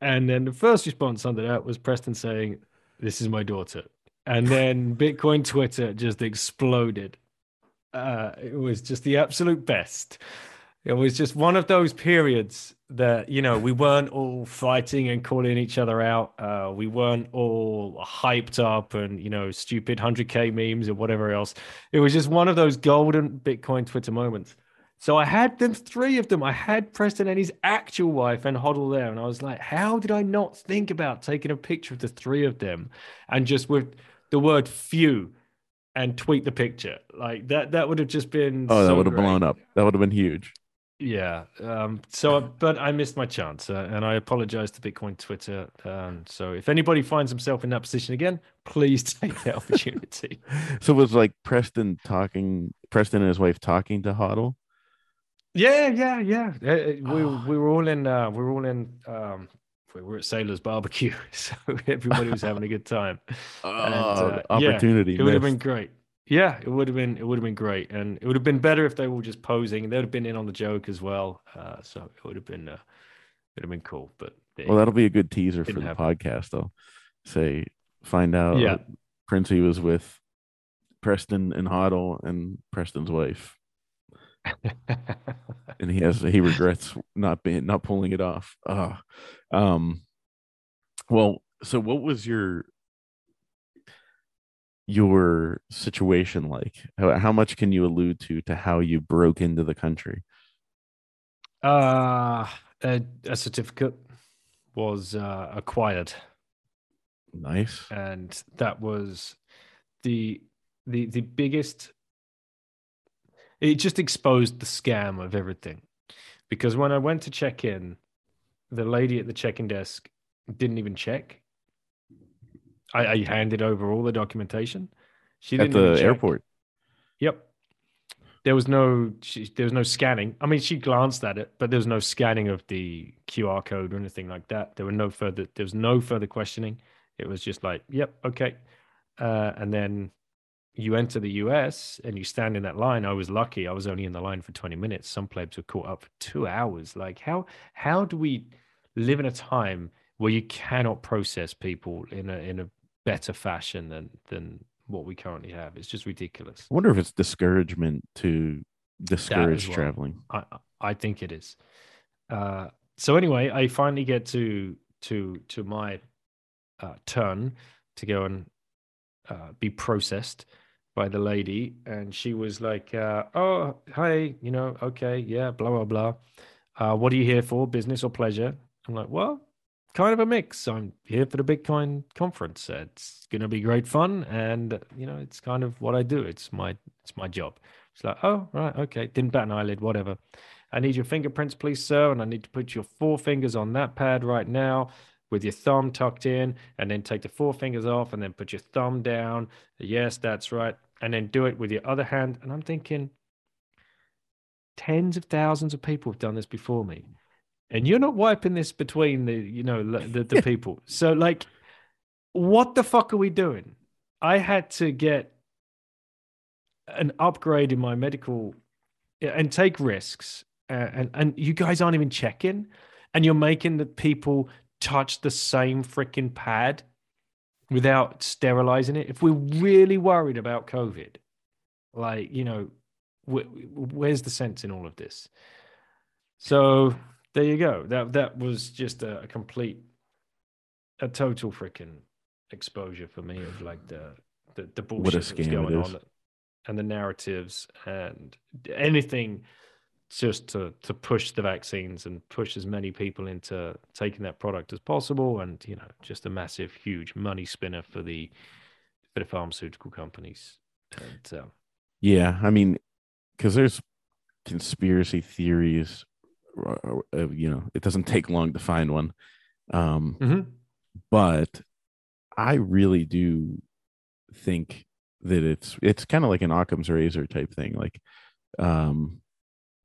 S2: And then the first response under that was Preston saying, This is my daughter. And then Bitcoin Twitter just exploded. Uh, it was just the absolute best. It was just one of those periods that, you know, we weren't all fighting and calling each other out. Uh, we weren't all hyped up and, you know, stupid 100K memes or whatever else. It was just one of those golden Bitcoin Twitter moments. So I had them three of them. I had Preston and his actual wife and HODL there, and I was like, how did I not think about taking a picture of the three of them and just with the word "few" and tweet the picture like that? That would have just been
S1: Oh, that would have
S2: great.
S1: blown up. That would have been huge.
S2: Yeah. Um, so, but I missed my chance, uh, and I apologize to Bitcoin Twitter. Um, so, if anybody finds himself in that position again, please take that opportunity.
S1: So it was like Preston talking, Preston and his wife talking to HODL.
S2: Yeah, yeah, yeah. Uh, uh, We
S1: Oh.
S2: we were all in. Uh, we were all in. Um, we were at Sailor's Barbecue, so everybody was having a good time.
S1: Oh,
S2: uh, yeah,
S1: opportunity.
S2: It would have been great. Yeah, it would have been. It would have been great, and it would have been better if they were just posing. They would have been in on the joke as well. Uh, so it would have been. Uh, it would have been cool. But there
S1: Well, that'll be a good teaser for the
S2: happen.
S1: podcast. Though, say find out.
S2: Yeah.
S1: Princey was with Preston and HODL and Preston's wife,
S2: go.
S1: and he has he regrets not being not pulling it off. Ah, um. Well, so what was your your situation like? How, how much can you allude to to how you broke into the country?
S2: Uh, a, a certificate was uh, acquired,
S1: Nice.
S2: and that was the the the biggest. It just exposed the scam of everything, because when I went to check in, the lady at the check-in desk didn't even check. I, I handed over all the documentation. She
S1: At
S2: didn't even
S1: the airport.
S2: Yep. There was no she, there was no scanning. I mean, she glanced at it, but there was no scanning of the QR code or anything like that. There were no further there was no further questioning. It was just like, yep, okay. Uh, and then you enter the US and you stand in that line. I was lucky. I was only in the line for 20 minutes. Some plebs were caught up for two hours. Like how how do we live in a time where you cannot process people in a in a better fashion than than what we currently have. It's just ridiculous.
S1: I wonder if it's discouragement to discourage
S2: well.
S1: traveling.
S2: I I think it is. Uh, so anyway, I finally get to to to my uh, turn to go and uh, be processed by the lady, and she was like, uh, "Oh, hi, you know, okay, yeah, blah blah blah. Uh, what are you here for, business or pleasure?" I'm like, "Well, kind of a mix. I'm here for the Bitcoin conference. It's going to be great fun, and you know, it's kind of what I do. It's my it's my job." It's like, "Oh, right, okay." Didn't bat an eyelid, whatever. I need your fingerprints, please, sir, and I need to put your four fingers on that pad right now with your thumb tucked in, and then take the four fingers off, and then put your thumb down. Yes, that's right and then do it with your other hand. And I'm thinking, tens of thousands of people have done this before me, and you're not wiping this between the, you know, the, the people. So, like, what the fuck are we doing? I had to get an upgrade in my medical and take risks. Uh, and and you guys aren't even checking, and you're making the people touch the same freaking pad without sterilizing it. If we're really worried about COVID, like, you know, wh- where's the sense in all of this? So there you go. That that was just a, a complete, a total freaking exposure for me of like the the, the bullshit that's going on and the narratives and anything just to to push the vaccines and push as many people into taking that product as possible and you know just a massive huge money spinner for the for the pharmaceutical companies and uh,
S1: Yeah, I mean, because there's conspiracy theories. uh, uh, You know, it doesn't take long to find one. Um,
S2: mhm.
S1: but I really do think that it's it's kind of like an Occam's razor type thing. Like, um,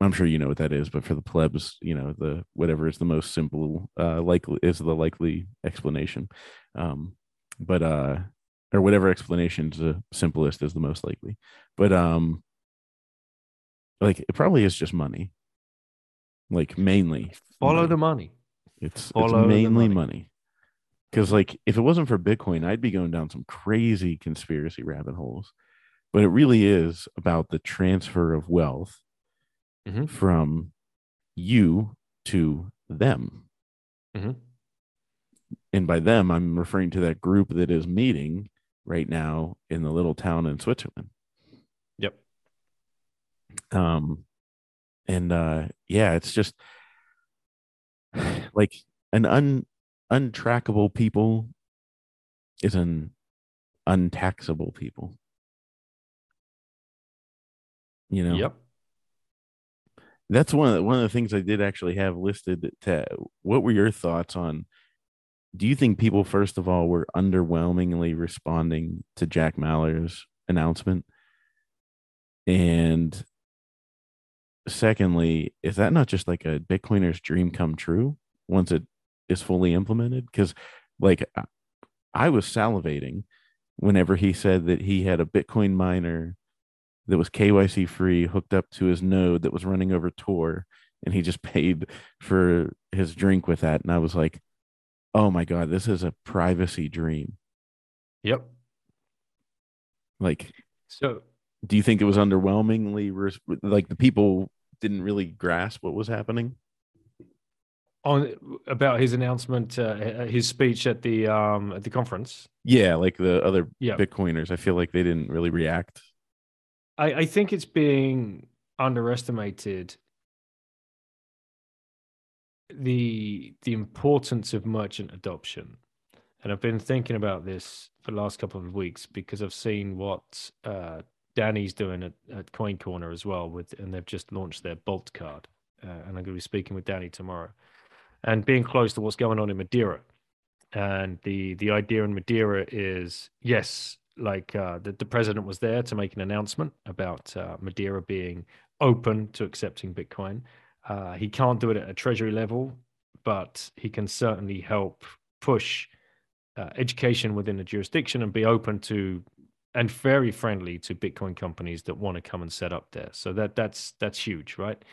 S1: I'm sure you know what that is, but for the plebs, you know, the whatever is the most simple, uh, likely is the likely explanation. Um, but uh, or whatever explanation is the simplest is the most likely. But um, like it probably is just money. Like mainly
S2: follow
S1: money.
S2: the money
S1: It's
S2: Follow
S1: it's mainly
S2: money.
S1: money. Because like if it wasn't for Bitcoin, I'd be going down some crazy conspiracy rabbit holes. But it really is about the transfer of wealth
S2: Mhm.
S1: from you to them.
S2: Mhm.
S1: And by them, I'm referring to that group that is meeting right now in the little town in Switzerland.
S2: yep
S1: um and uh yeah it's just like an un untrackable people is an untaxable people you know
S2: yep
S1: that's one of the, one of the things i did actually have listed to what were your thoughts on do you think people first of all were underwhelmingly responding to jack Mallers' announcement? And secondly is that not just like a bitcoiner's dream come true once it is fully implemented? Because like I- i was salivating whenever he said that he had a bitcoin miner that was kyc free hooked up to his node that was running over tor and he just paid for his drink with that. And i was like oh my god this is a privacy dream.
S2: Yep.
S1: Like
S2: so
S1: do you think it was underwhelmingly res- like the people didn't really grasp what was happening?
S2: On about his announcement uh, his speech at the um at the conference?
S1: Yeah like the other
S2: Yeah.
S1: bitcoiners. I feel like they didn't really react
S2: I, I think it's being underestimated the the importance of merchant adoption. And I've been thinking about this for the last couple of weeks because I've seen what uh, Danny's doing at, at CoinCorner as well with and they've just launched their Bolt card. Uh, and I'm going to be speaking with Danny tomorrow. And being close to what's going on in Madeira. And the the idea in Madeira is yes, like uh, the, the president was there to make an announcement about uh, Madeira being open to accepting Bitcoin. Uh, he can't do it at a treasury level, but he can certainly help push uh, education within the jurisdiction and be open to and very friendly to Bitcoin companies that want to come and set up there. So that that's that's huge, right?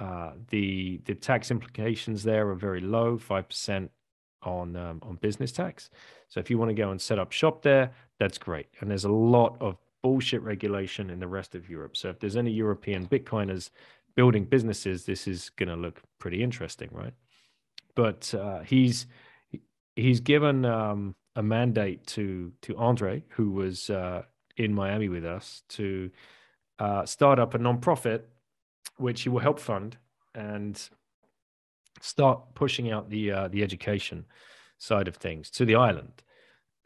S2: Uh, the the tax implications there are very low, five percent on um, on business tax. So if you want to go and set up shop there, that's great. And there's a lot of bullshit regulation in the rest of Europe. So if there's any European Bitcoiners building businesses, this is going to look pretty interesting, right? But uh, he's he's given um, a mandate to to Andre, who was uh, in Miami with us, to uh, start up a nonprofit, which he will help fund and start pushing out the uh, the education side of things to the island.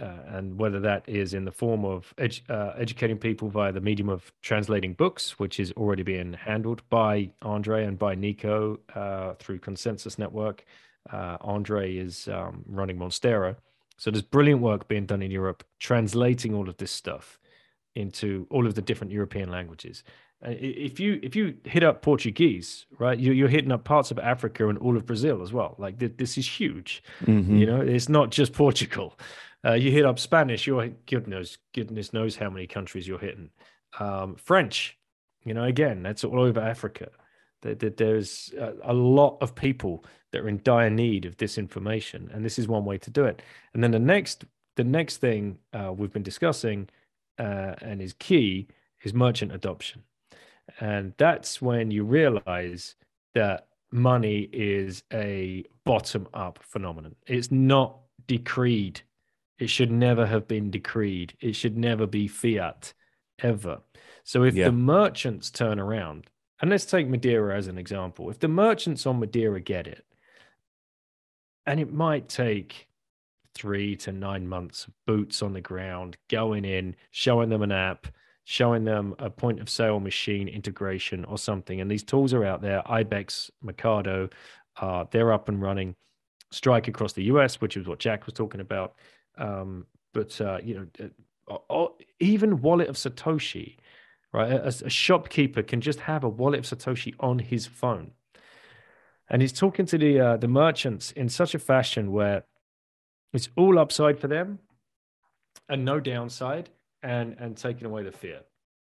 S2: Uh, and whether that is in the form of edu- uh, educating people via the medium of translating books, which is already being handled by Andre and by Nico uh, through Konsensus Network. Uh, Andre is um, running Monstera. So there's brilliant work being done in Europe, translating all of this stuff into all of the different European languages. Uh, if you if you hit up Portuguese, right, you, you're hitting up parts of Africa and all of Brazil as well. Like th- this is huge.
S1: Mhm.
S2: You know, it's not just Portugal. Uh, you hit up Spanish, you're goodness goodness knows how many countries you're hitting. Um, French, you know, again, that's all over Africa. There, there- there's a, a lot of people that are in dire need of this information, and this is one way to do it. And then the next the next thing uh, we've been discussing uh, and is key is merchant adoption. And that's when you realize that money is a bottom up phenomenon. It's not decreed. It should never have been decreed. It should never be fiat ever. So if
S1: Yeah.
S2: the merchants turn around, and let's take Madeira as an example, if the merchants on Madeira get it, and it might take three to nine months of boots on the ground, going in, showing them an app, showing them a point of sale machine integration or something. And these tools are out there. Ibex, Mercado, uh, they're up and running. Strike across the US, which is what Jack was talking about. Um, but uh, you know, uh, even wallet of Satoshi, right? A, a shopkeeper can just have a wallet of Satoshi on his phone, and he's talking to the uh, the merchants in such a fashion where it's all upside for them and no downside and and taking away the fear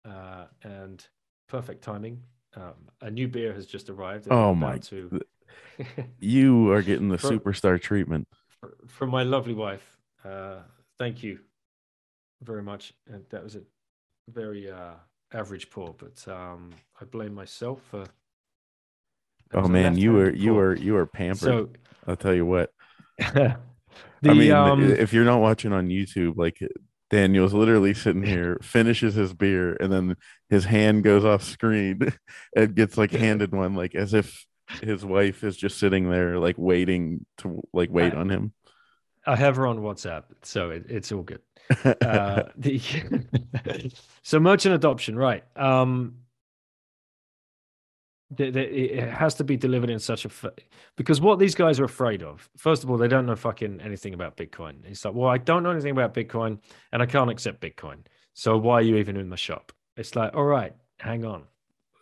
S2: uh, and perfect timing um, a new beer has just arrived
S1: Oh my
S2: to
S1: You are getting the
S2: Bro-
S1: superstar treatment.
S2: from my lovely wife uh, thank you very much and that was a very uh, average pour but um, i blame myself for
S1: Oh man, you were you were you were pampered.
S2: so
S1: I'll tell you what.
S2: the,
S1: I mean,
S2: um,
S1: if you're not watching on YouTube, like Daniel's literally sitting here, finishes his beer, and then his hand goes off screen and gets like handed one, like as if his wife is just sitting there, like waiting to like wait
S2: I-
S1: on him.
S2: I have her on WhatsApp, so it, it's all good. Uh, the so merchant adoption, right? Um, the, the, it has to be delivered in such a because what these guys are afraid of. First of all, they don't know fucking anything about Bitcoin. It's like, well, I don't know anything about Bitcoin, and I can't accept Bitcoin. So why are you even in my shop? It's like, all right, hang on,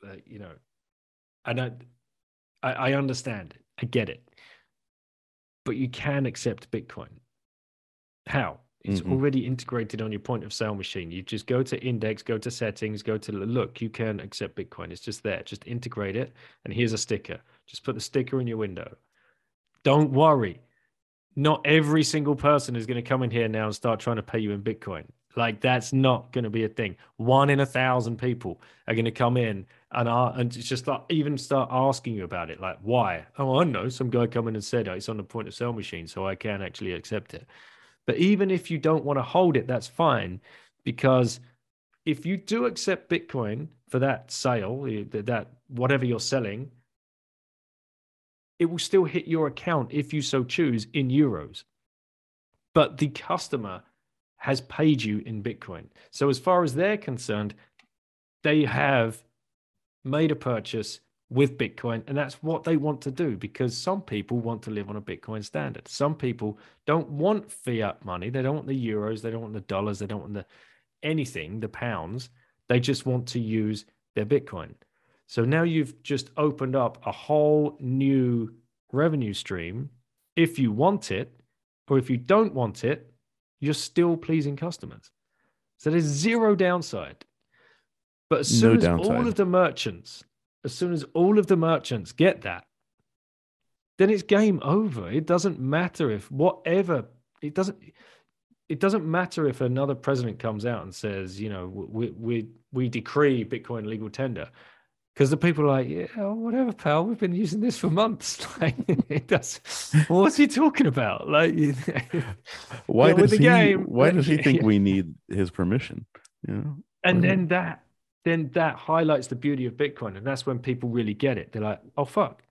S2: uh, you know, I don't, I, I understand. I get it, but you can accept Bitcoin. How? It's
S1: Mhm.
S2: already integrated on your point of sale machine. You just go to index, go to settings, go to look. You can accept Bitcoin. It's just there. Just integrate it. And here's a sticker. Just put the sticker in your window. Don't worry. Not every single person is going to come in here now and start trying to pay you in Bitcoin. Like that's not going to be a thing. One in a thousand people are going to come in and are, and just start, even start asking you about it. Like why? Oh, I know. Some guy come in and said oh, it's on the point of sale machine, so I can actually accept it. But even if you don't want to hold it, that's fine. Because if you do accept Bitcoin for that sale, eh, that that whatever you're selling, it will still hit your account if you so choose in euros. But the customer has paid you in Bitcoin. So as far as they're concerned, they have made a purchase with Bitcoin, and that's what they want to do because some people want to live on a Bitcoin standard. Some people don't want fiat money. They don't want the euros. They don't want the dollars. They don't want the anything, the pounds. They just want to use their Bitcoin. So now you've just opened up a whole new revenue stream. If you want it, or if you don't want it, you're still pleasing customers. So there's zero downside. But as
S1: No
S2: soon as all of the merchants, as soon as all of the merchants get that, then it's game over. It doesn't matter if whatever it doesn't it doesn't matter if another president comes out and says, you know, we we we decree Bitcoin legal tender, because the people are like, yeah, whatever, pal. We've been using this for months. Like, it does. What's he talking about? Like,
S1: why does he? Game, why does he think yeah. we need his permission? You know,
S2: and then that then that highlights the beauty of Bitcoin, and that's when people really get it. They're like, oh fuck,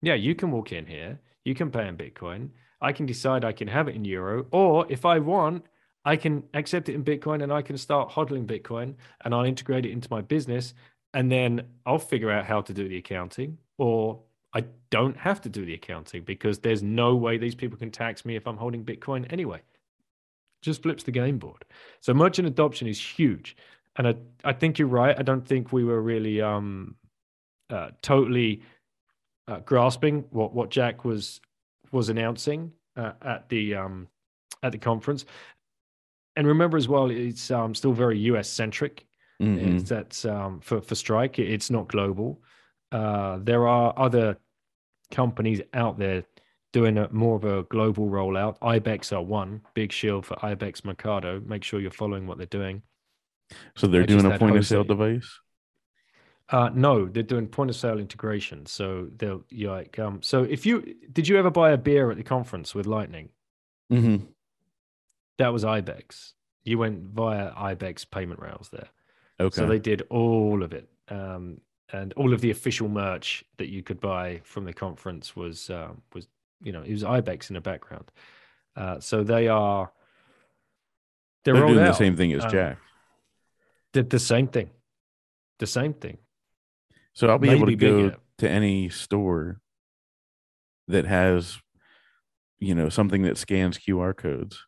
S2: yeah, you can walk in here, you can pay in Bitcoin. I can decide I can have it in euro, or if I want, I can accept it in Bitcoin and I can start hodling Bitcoin and I'll integrate it into my business and then I'll figure out how to do the accounting or I don't have to do the accounting because there's no way these people can tax me if I'm holding Bitcoin anyway. Just flips the game board. So merchant adoption is huge. And I, I think you're right. I don't think we were really um, uh, totally uh, grasping what, what Jack was was announcing uh, at the um, at the conference. And remember as well, it's um, still very US centric. Mm-hmm. It's that um, for for Strike, it's not global. Uh, there are other companies out there doing a more of a global rollout. Ibex are one big shield for Ibex Mercado. Make sure you're following what they're doing.
S1: So they're doing a point of sale device.
S2: Uh, no, they're doing point of sale integration. So they'll you like um. So if you did you ever buy a beer at the conference with Lightning?
S1: Mm-hmm.
S2: That was Ibex. You went via Ibex payment rails there.
S1: Okay.
S2: So they did all of it, um, and all of the official merch that you could buy from the conference was uh, was you know it was Ibex in the background. Uh, so they are
S1: they're, they're doing out. the same thing as um, Jack.
S2: Did the same thing, the same thing.
S1: So I'll be Maybe able to go to any store that has, you know, something that scans QR codes.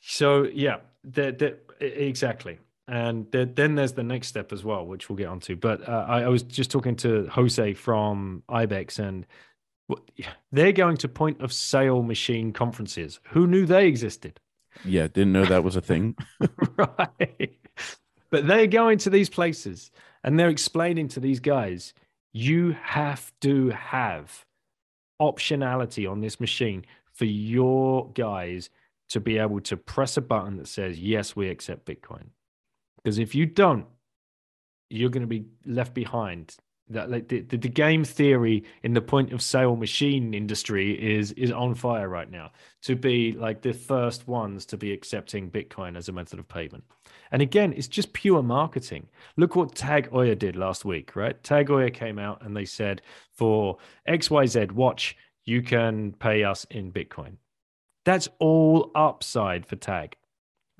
S2: So yeah, that that exactly. And then there's the next step as well, which we'll get onto. But uh, I, I, was just talking to Jose from Ibex, and they're going to point of sale machine conferences. Who knew they existed?
S1: Yeah, didn't know that was a thing.
S2: right. But they're going to these places and they're explaining to these guys, you have to have optionality on this machine for your guys to be able to press a button that says, yes, we accept Bitcoin. Because if you don't, you're going to be left behind. That like the, the, the game theory in the point of sale machine industry is is on fire right now to be like the first ones to be accepting Bitcoin as a method of payment. And again, it's just pure marketing. Look what Tag Heuer did last week, right? Tag Heuer came out and they said for XYZ watch, you can pay us in Bitcoin. That's all upside for Tag,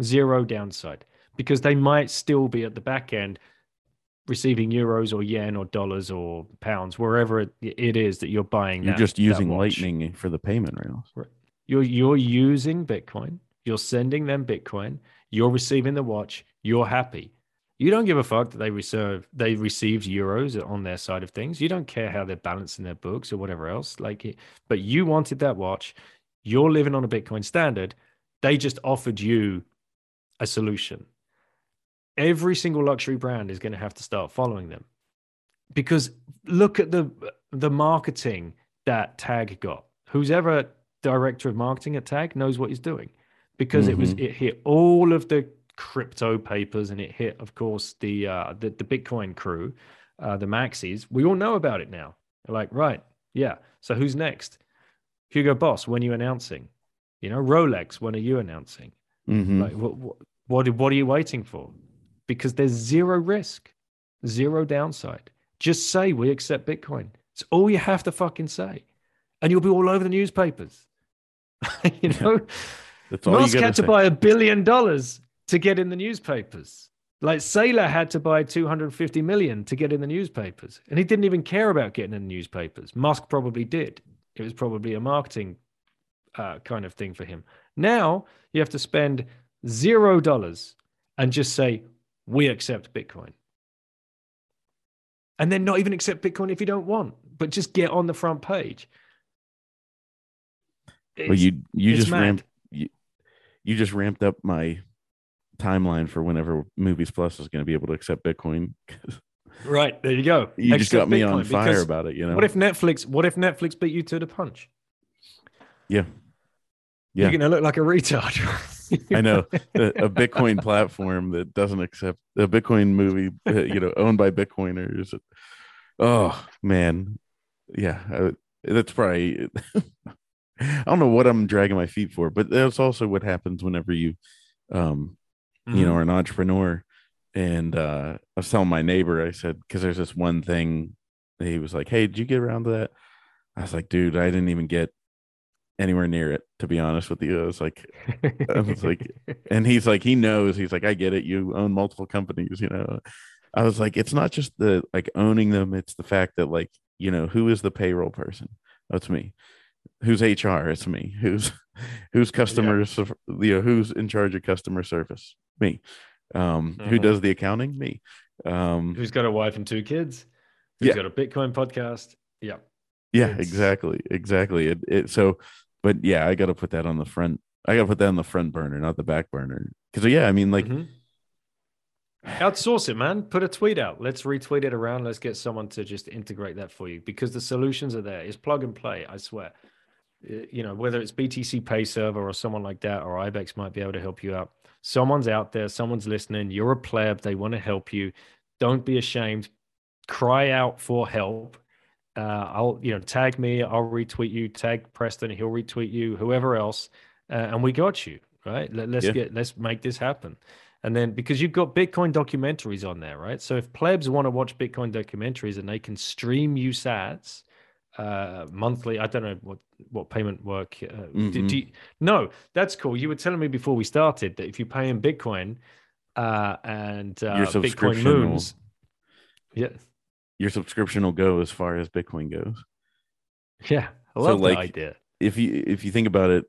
S2: zero downside, because they might still be at the back end receiving euros or yen or dollars or pounds, wherever it, it is that you're buying.
S1: You're
S2: that,
S1: just using Lightning for the payment rails.
S2: Right. You're you're using Bitcoin. You're sending them Bitcoin. You're receiving the watch. You're happy. You don't give a fuck that they reserve they received euros on their side of things. You don't care how they're balancing their books or whatever else. Like, but you wanted that watch. You're living on a Bitcoin standard. They just offered you a solution every single luxury brand is going to have to start following them. Because look at the the marketing that tag got. Who's ever director of marketing at tag knows what he's doing. Because mm-hmm. it was mm-hmm. it hit all of the crypto papers and it hit of course the uh the, the bitcoin crew uh the maxis. We all know about it now. They're like right yeah so who's next? Hugo boss when are you announcing? You know rolex when are you announcing?
S1: Mm-hmm.
S2: like what, what what are you waiting for because there's zero risk, zero downside. Just say we accept Bitcoin. It's all you have to fucking say. And you'll be all over the newspapers. you know, Musk had to say. buy a billion dollars to get in the newspapers. Like Saylor had to buy 250 million to get in the newspapers. And he didn't even care about getting in the newspapers. Musk probably did. It was probably a marketing uh, kind of thing for him. Now you have to spend zero dollars and just say, we accept Bitcoin. And then not even accept Bitcoin if you don't want, but just get on the front page.
S1: It's, well, you you just mad. ramped you, you just ramped up my timeline for whenever Movies Plus is going to be able to accept Bitcoin.
S2: Right there, you go.
S1: You just got me on fire about it. You know.
S2: What if Netflix? What if Netflix beat you to the punch?
S1: Yeah. yeah.
S2: You're gonna look like a retard.
S1: I know a, a Bitcoin platform that doesn't accept a Bitcoin movie, uh, you know, owned by Bitcoiners. Oh man, yeah, I, that's probably. I don't know what I'm dragging my feet for, but that's also what happens whenever you, um, you know,
S2: Mhm.
S1: are an entrepreneur. And uh, I was telling my neighbor, I said, because there's this one thing. He was like, "Hey, did you get around to that?" I was like, "Dude, I didn't even get anywhere near it." To be honest with you, I was like, I was like, and he's like, he knows. He's like, I get it. You own multiple companies, you know. I was like, it's not just the like owning them. It's the fact that like, you know, who is the payroll person? That's me. Who's HR? It's me. Who's who's customer? serv- You know, who's in charge of customer service? Me. Um, who
S2: Mhm.
S1: does the accounting? Me. Um,
S2: Who's got a wife and two kids? Who's
S1: Yeah.
S2: got a Bitcoin podcast? Yeah.
S1: yeah,
S2: it's-
S1: exactly, exactly. It, it so, but yeah, I got to put that on the front. I got to put that on the front burner, not the back burner. Because yeah, I mean, like.
S2: Mhm. outsource it, man. Put a tweet out. Let's retweet it around. Let's get someone to just integrate that for you because the solutions are there. It's plug and play. I swear. Uh, You know, whether it's BTCPay Server or someone like that, or IBEX might be able to help you out. Someone's out there. Someone's listening. You're a pleb. They want to help you. Don't be ashamed. Cry out for help. Uh, I'll, you know, tag me. I'll retweet you. Tag Preston. He'll retweet you. Whoever else, uh, and we got you right. Let, let's
S1: Yeah.
S2: get. Let's make this happen. And then because you've got Bitcoin documentaries on there, right? So if plebs want to watch Bitcoin documentaries and they can stream you sats uh, monthly, I don't know what what payment work. Uh, do-
S1: Mhm.
S2: do you- no, that's cool. You were telling me before we started that if you pay in Bitcoin uh, and uh, Bitcoin
S1: subscription will-
S2: moons, yeah,
S1: your subscription will go as far as Bitcoin goes.
S2: yeah, I
S1: So,
S2: love
S1: like,
S2: that idea.
S1: If you if you think about it,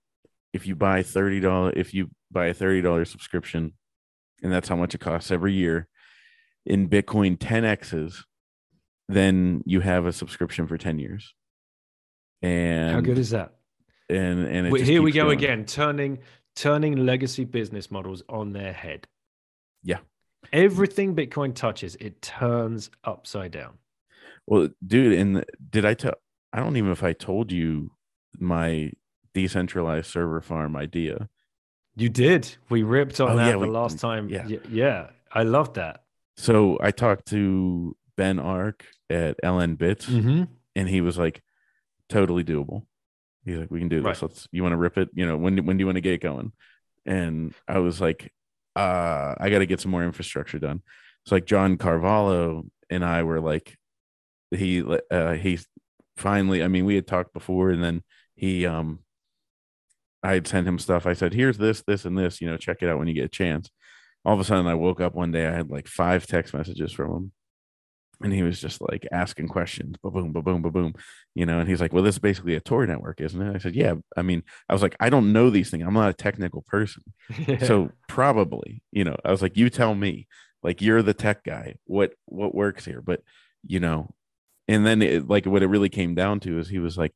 S1: if you buy thirty dollar if you buy a thirty dollar subscription, and that's how much it costs every year, in Bitcoin ten x's, then you have a subscription for ten years. And
S2: How good is that?
S1: and and
S2: Wait, here we go
S1: going.
S2: again, turning turning legacy business models on their head.
S1: Yeah.
S2: Everything Bitcoin touches, it turns upside down.
S1: Well, dude, and did I tell? I don't even know if I told you my decentralized server farm idea.
S2: You did. We ripped on
S1: Oh,
S2: that
S1: yeah,
S2: the
S1: we-
S2: last time.
S1: yeah.
S2: yeah, yeah. I love that.
S1: So I talked to Ben Arc at LNbits,
S2: Mm-hmm.
S1: and he was like, "Totally doable." He's like, "We can do this.
S2: Right.
S1: Let's. You want to rip it? You know, when when do you want to get going?" And I was like, uh, "I got to get some more infrastructure done." So like John Carvalho and I were like, he uh, he's finally. I mean, we had talked before, and then he um, I had sent him stuff. I said, "Here's this, this, and this. You know, check it out when you get a chance." All of a sudden, I woke up one day. I had like five text messages from him, and he was just like asking questions, ba boom, ba boom, ba boom, you know. And he's like, "Well, this is basically a Tor network, isn't it?" I said, "Yeah." I mean, I was like, "I don't know these things. I'm not a technical person, so probably, you know." I was like, "You tell me. Like, you're the tech guy. What what works here?" But you know, and then it, like what it really came down to is he was like,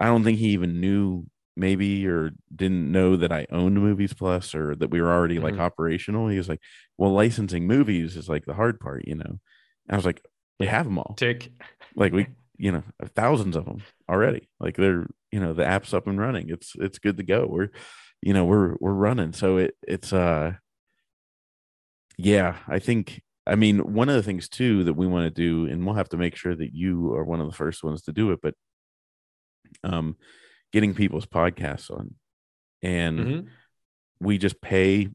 S1: I don't think he even knew maybe or didn't know that I owned Movies Plus or that we were already like
S2: Mhm.
S1: operational. He was like, well, licensing movies is like the hard part, you know. I was like, we have them all.
S2: tick.
S1: Like we, you know, thousands of them already. Like they're, you know, the app's up and running. It's it's good to go. We're, you know, we're we're running. So it it's uh, yeah. I think. I mean, one of the things too that we want to do, and we'll have to make sure that you are one of the first ones to do it, but um, getting people's podcasts on, and
S2: Mhm.
S1: we just pay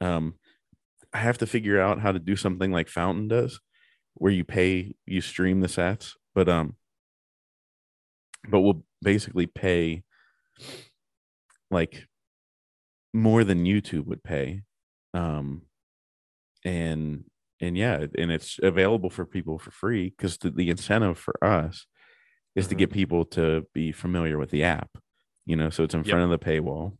S1: um i have to figure out how to do something like fountain does where you pay you stream the sats but um but we'll basically pay like more than youtube would pay um and and yeah and it's available for people for free because the, the incentive for us is to
S2: Mhm.
S1: get people to be familiar with the app you know so it's in
S2: Yep.
S1: front of the paywall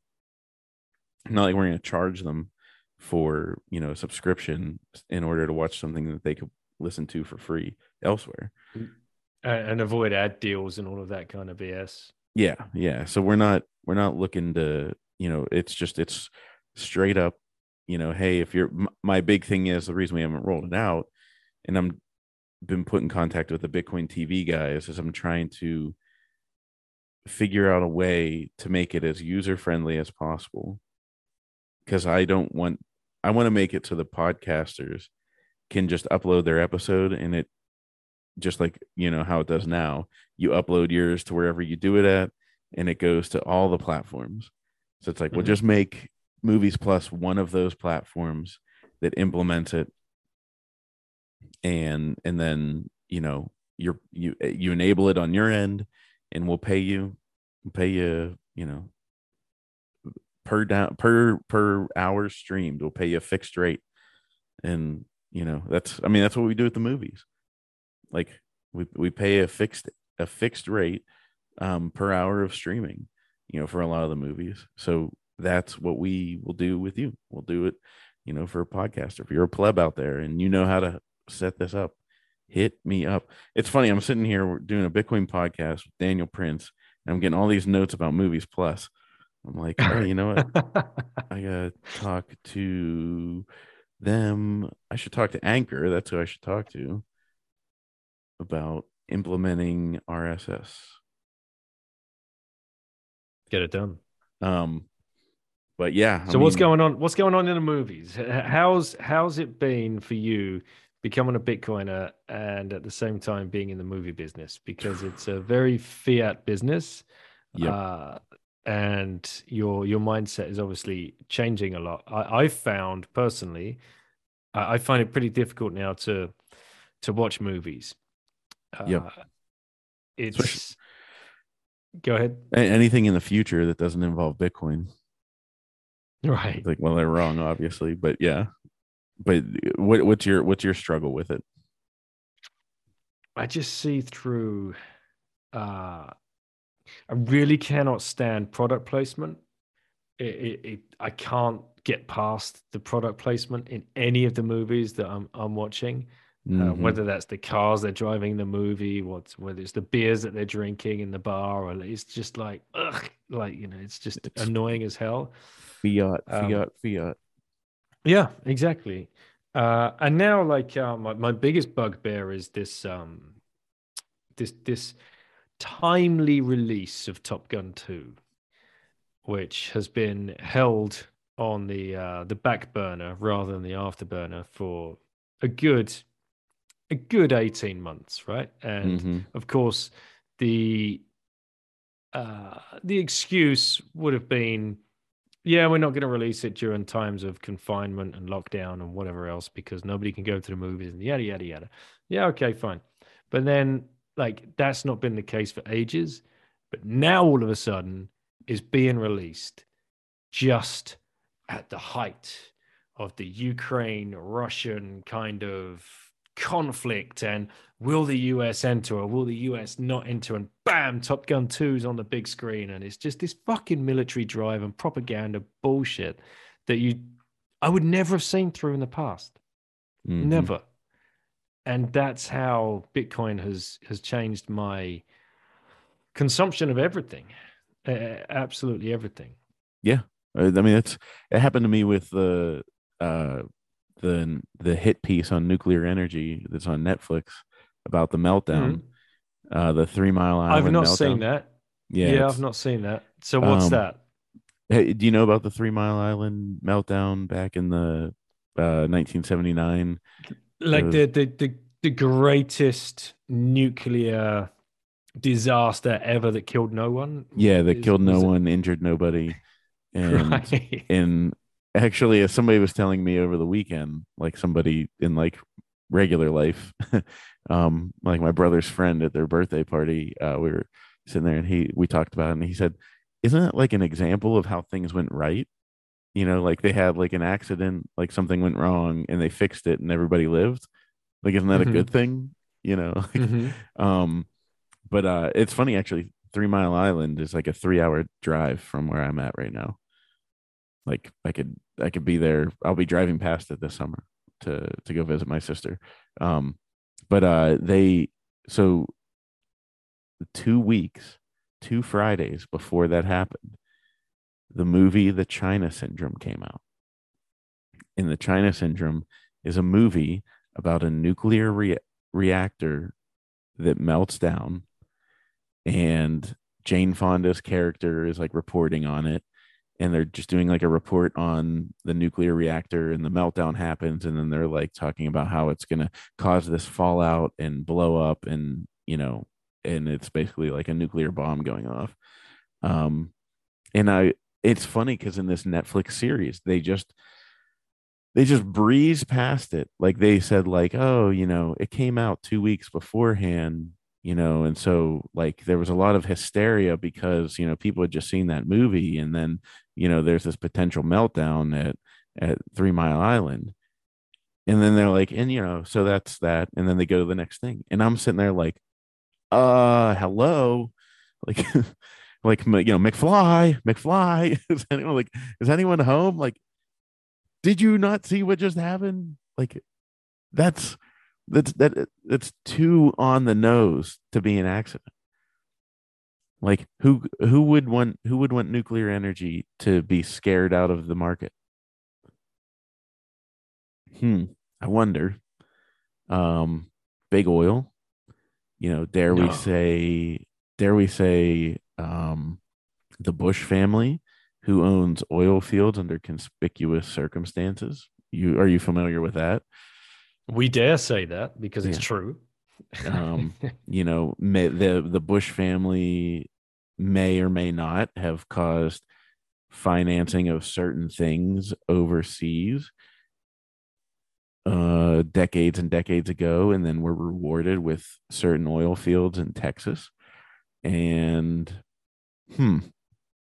S1: not like we're going to charge them for you know subscription in order to watch something that they could listen to for free elsewhere
S2: And, avoid ad deals and all of that kind of BS.
S1: yeah yeah so we're not we're not looking to you know it's just it's straight up you know hey if you're my big thing is the reason we haven't rolled it out and i'm been put in contact with the Bitcoin TV guys as I'm trying to figure out a way to make it as user friendly as possible. Because I don't want, I want to make it so the podcasters can just upload their episode and it just like, you know, how it does now. You upload yours to wherever you do it at and it goes to all the platforms. So it's like, mm-hmm. we'll just make Movies Plus one of those platforms that implements it and and then you know you're you you enable it on your end and we'll pay you pay you you know per down per per hour streamed we'll pay you a fixed rate and you know that's i mean that's what we do at the movies. Like we we pay a fixed a fixed rate um per hour of streaming you know for a lot of the movies. So that's what we will do with you. We'll do it you know for a podcaster if you're a pleb out there and you know how to set this up hit me up. It's funny i'm sitting here doing a bitcoin podcast with daniel prince and i'm getting all these notes about movies plus. I'm like oh you know what? I gotta talk to them i should talk to anchor that's who i should talk to about implementing rss
S2: get it done
S1: um but yeah.
S2: I so mean, what's going on? What's going on in the movies? How's how's it been for you becoming a Bitcoiner and at the same time being in the movie business? Because it's a very fiat business.
S1: Yeah. Uh,
S2: and your your mindset is obviously changing a lot. I, I found personally, I, I, find it pretty difficult now to to watch movies.
S1: Uh, yeah,
S2: it's. Especially, go ahead.
S1: Anything in the future that doesn't involve Bitcoin.
S2: Right.
S1: Like, well, they're wrong, obviously, but yeah. But what, what's your what's your struggle with it?
S2: I just see through. Uh, I really cannot stand product placement. It, it, it, I can't get past the product placement in any of the movies that I'm I'm watching. Uh, mm-hmm. Uh, whether that's the cars they're driving in the movie, what's whether it's the beers that they're drinking in the bar, or it's just like, ugh, like you know, it's just it's, annoying as hell.
S1: Fiat, um, fiat, fiat.
S2: Yeah, exactly. Uh, and now, like uh, my my biggest bugbear is this um, this this timely release of Top Gun Two, which has been held on the uh, the back burner rather than the afterburner for a good a good 18 months right and mm-hmm. of course the uh the excuse would have been yeah, we're not going to release it during times of confinement and lockdown and whatever else because nobody can go to the movies and yada yada yada. Yeah, okay, fine. But then, like, that's not been the case for ages. But now all of a sudden is being released just at the height of the Ukraine Russian kind of conflict and will the US enter or will the US not enter? And bam, Top Gun 2 is on the big screen. And it's just this fucking military drive and propaganda bullshit that you, I would never have seen through in the past. Mm-hmm. Never. And that's how Bitcoin has has changed my consumption of everything, uh, absolutely everything.
S1: Yeah, I mean it's it happened to me with the uh, the the hit piece on nuclear energy that's on Netflix about the meltdown, mm-hmm. uh, the Three Mile Island.
S2: I've not
S1: meltdown.
S2: seen that. Yeah, yeah, I've not seen that. So what's um, that?
S1: Hey, do you know about the Three Mile Island meltdown back in the uh, 1979?
S2: Like the, the the the greatest nuclear disaster ever that killed no one.
S1: Yeah, that is, killed no one, injured nobody, and right. and actually as somebody was telling me over the weekend like somebody in like regular life um like my brother's friend at their birthday party uh we were sitting there and he we talked about it and he said isn't that like an example of how things went right you know like they had like an accident like something went wrong and they fixed it and everybody lived like isn't that mm-hmm. a good thing you know mm-hmm. um but uh it's funny actually three mile island is like a three hour drive from where i'm at right now like I could I could be there. I'll be driving past it this summer to to go visit my sister. Um, but uh, they so two weeks, two Fridays before that happened, the movie The China Syndrome came out. In The China Syndrome is a movie about a nuclear re- reactor that melts down and Jane Fonda's character is like reporting on it and they're just doing like a report on the nuclear reactor and the meltdown happens and then they're like talking about how it's going to cause this fallout and blow up and you know and it's basically like a nuclear bomb going off um and i it's funny because in this netflix series they just they just breeze past it. Like they said like oh you know it came out two weeks beforehand you know and so like there was a lot of hysteria because you know people had just seen that movie and then you know there's this potential meltdown at at three mile island. And then they're like and you know so that's that. And then they go to the next thing. And i'm sitting there like uh hello? Like like you know mcfly mcfly is anyone like is anyone home? Like did you not see what just happened? Like that's that's that it's too on the nose to be an accident. Like who who would want who would want nuclear energy to be scared out of the market? Hmm i wonder. Um big oil. You know dare no. we say dare we say um the bush family who owns oil fields under conspicuous circumstances you are you familiar with that
S2: we dare say that because it's yeah. true.
S1: um, you know, may, the the Bush family may or may not have caused financing of certain things overseas uh decades and decades ago and then were rewarded with certain oil fields in Texas and hmm.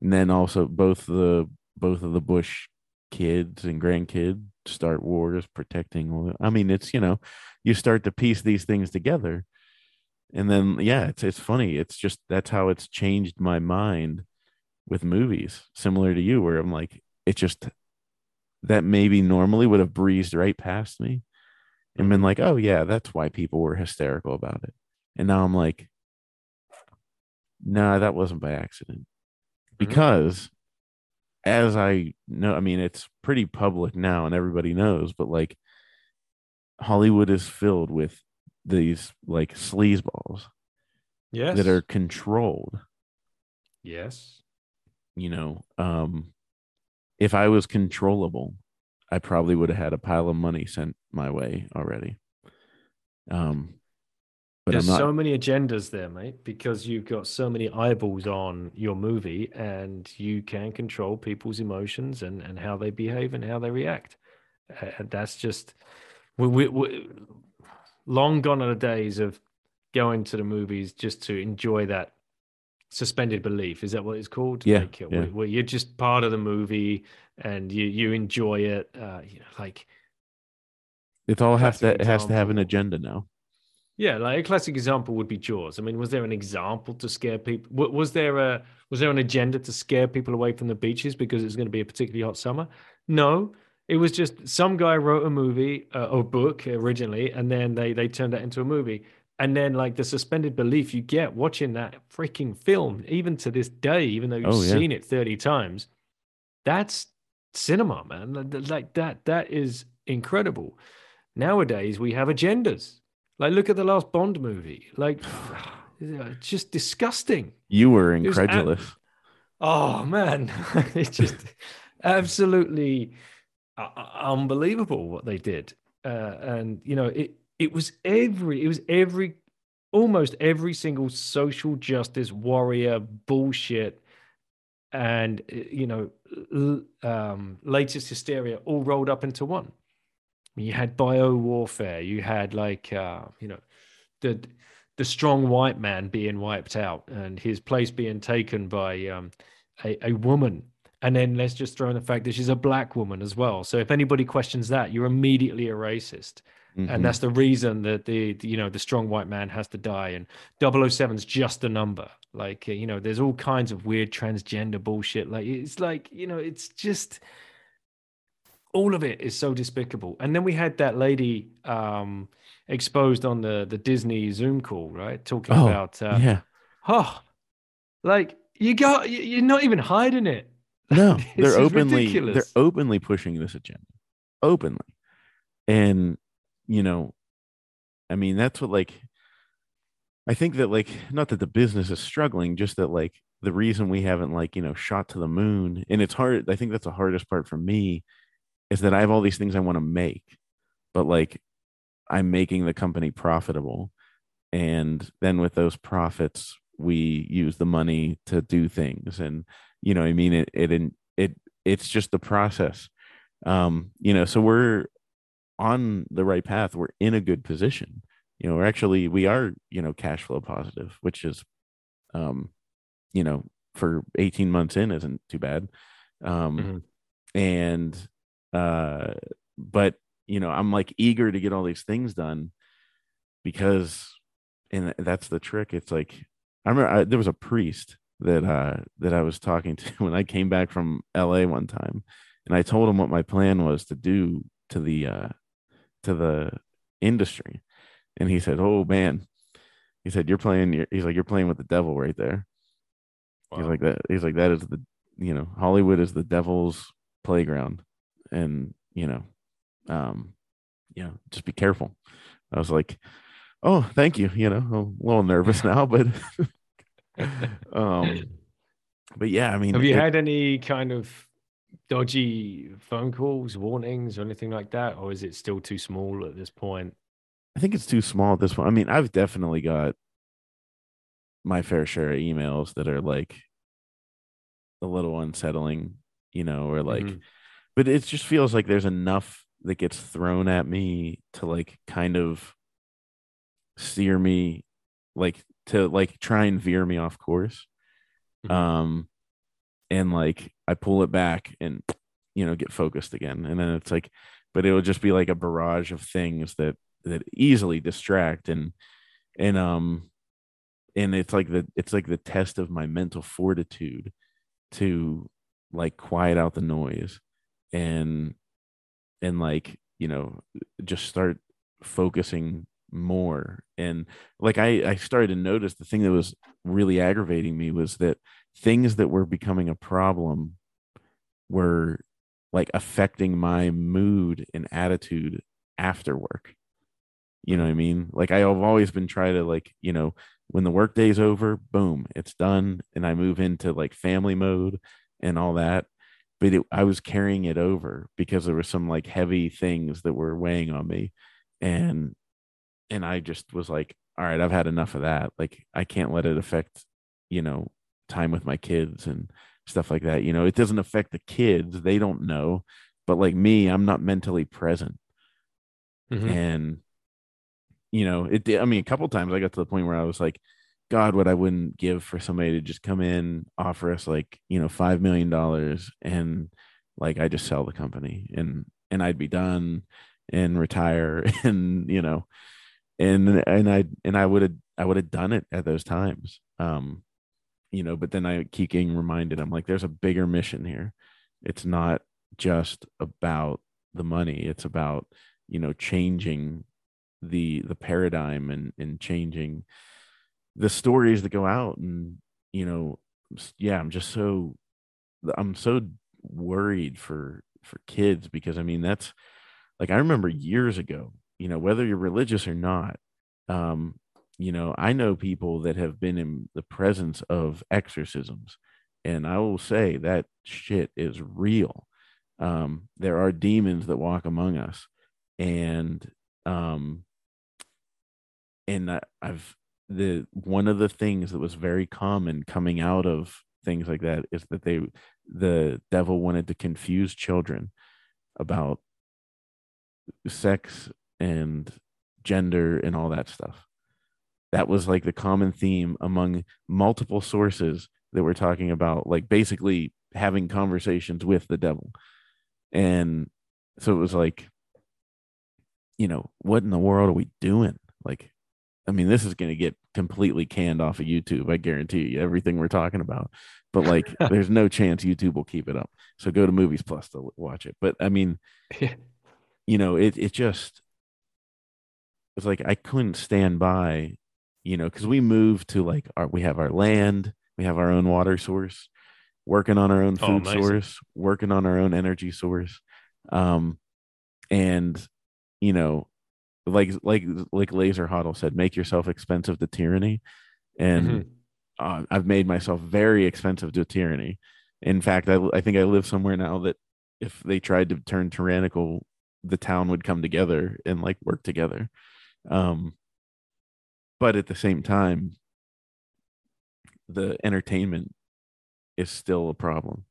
S1: And then also both the both of the Bush kids and grandkids start wars protecting i mean it's you know you start to piece these things together. And then yeah it's it's funny. It's just that's how it's changed my mind with movies similar to you where i'm like it just that maybe normally would have breezed right past me and been like oh yeah that's why people were hysterical about it. And now i'm like nah that wasn't by accident mm-hmm. because as I know, I mean, it's pretty public now and everybody knows, but like Hollywood is filled with these like sleazeballs
S2: yes.
S1: that are controlled.
S2: Yes.
S1: You know, um, if I was controllable, I probably would have had a pile of money sent my way already. Um,
S2: but There's not... so many agendas there, mate, because you've got so many eyeballs on your movie and you can control people's emotions and, and how they behave and how they react. And that's just, we, we, we, long gone are the days of going to the movies just to enjoy that suspended belief. Is that what it's called?
S1: Yeah.
S2: Like,
S1: yeah.
S2: Where, where, you're just part of the movie and you, you enjoy it. Uh, you know, like,
S1: it all has to, it has to have an agenda now.
S2: Yeah, like a classic example would be Jaws. I mean, was there an example to scare people? Was there a was there an agenda to scare people away from the beaches because it's going to be a particularly hot summer? No, it was just some guy wrote a movie uh, or book originally, and then they they turned that into a movie. And then like the suspended belief you get watching that freaking film, even to this day, even though you've oh, yeah. seen it thirty times, that's cinema, man. Like that that is incredible. Nowadays we have agendas like, look at the last Bond movie. Like, it's just disgusting.
S1: You were incredulous. Ab-
S2: oh man, it's just absolutely uh, unbelievable what they did. Uh, and you know, it it was every it was every almost every single social justice warrior bullshit and uh, you know um, latest hysteria all rolled up into one you had bio warfare. You had like uh, you know the the strong white man being wiped out and his place being taken by um, a, a woman. And then let's just throw in the fact that she's a black woman as well. So if anybody questions that, you're immediately a racist. Mm-hmm. And that's the reason that the, the, you know the strong white man has to die and 007's just a number like you know there's all kinds of weird transgender bullshit like it's like you know it's just all of it is so despicable. And then we had that lady um, exposed on the the Disney Zoom call, right? Talking oh, about uh,
S1: yeah,
S2: oh, like you got you're not even hiding it.
S1: No, they're openly ridiculous. they're openly pushing this agenda, openly, and you know, I mean, that's what like I think that like not that the business is struggling, just that like the reason we haven't like, you know, shot to the moon and it's hard. I think that's the hardest part for me is that I have all these things I want to make, but like I'm making the company profitable. And then with those profits, we use the money to do things. And, you know, I mean, it, it, it, it's just the process. Um, you know, so we're on the right path. We're in a good position. You know, we're actually, we are, you know, cash flow positive, which is, um, you know, for 18 months in isn't too bad. Um, mm-hmm. and, uh, but you know, I'm like eager to get all these things done because, and that's the trick. It's like, I remember I, there was a priest that, uh, that I was talking to when I came back from LA one time and I told him what my plan was to do to the, uh, to the industry. And he said, Oh man, he said, you're playing, he's like, you're playing with the devil right there. Wow. He's like that. He's like, that is the, you know, Hollywood is the devil's playground. And, you know, um, you know, just be careful. I was like, oh, thank you. You know, I'm a little nervous now, but, um, but yeah, I mean,
S2: have you it, had any kind of dodgy phone calls, warnings, or anything like that, or is it still too small at this point?
S1: I think it's too small at this point. I mean, I've definitely got my fair share of emails that are like a little unsettling, you know, or like, mm-hmm. But it just feels like there's enough that gets thrown at me to like kind of steer me like to like try and veer me off course. Mm-hmm. um and like i pull it back and you know get focused again. And then it's like but it will just be like a barrage of things that that easily distract. And and um and it's like the it's like the test of my mental fortitude to like quiet out the noise and and like you know just start focusing more. And like i i started to notice the thing that was really aggravating me was that things that were becoming a problem were like affecting my mood and attitude after work. You know what i mean? Like i've always been trying to like you know when the workday's over boom it's done and i move into like family mode and all that but it, I was carrying it over because there were some like heavy things that were weighing on me, and and I just was like, all right, I've had enough of that. Like I can't let it affect, you know, time with my kids and stuff like that. You know, it doesn't affect the kids; they don't know, but like me, I'm not mentally present, mm-hmm. and you know, it. I mean, a couple times I got to the point where I was like God, what I wouldn't give for somebody to just come in, offer us like, you know, five million dollars and like I just sell the company and and I'd be done and retire and you know and and I and I would have I would have done it at those times. Um, you know, but then I keep getting reminded, I'm like, there's a bigger mission here. It's not just about the money, it's about, you know, changing the the paradigm and and changing the stories that go out and you know yeah i'm just so i'm so worried for for kids because i mean that's like i remember years ago you know whether you're religious or not um you know i know people that have been in the presence of exorcisms and i will say that shit is real. Um there are demons that walk among us and um and I, i've the one of the things that was very common coming out of things like that is that they the devil wanted to confuse children about sex and gender and all that stuff. That was like the common theme among multiple sources that were talking about like basically having conversations with the devil. And so it was like you know what in the world are we doing? Like I mean, this is going to get completely canned off of YouTube. I guarantee you everything we're talking about. But like, there's no chance YouTube will keep it up. So go to Movies Plus to watch it. But I mean, you know, it it just it's like I couldn't stand by, you know, because we moved to like our we have our land, we have our own water source, working on our own oh, food oh, source, working on our own energy source, um, and you know like like like Laser Huddle said, make yourself expensive to tyranny, and
S2: Mhm.
S1: uh, I've made myself very expensive to tyranny. In fact, I I think I live somewhere now that if they tried to turn tyrannical, the town would come together and like work together. Um, but at the same time, the entertainment is still a problem.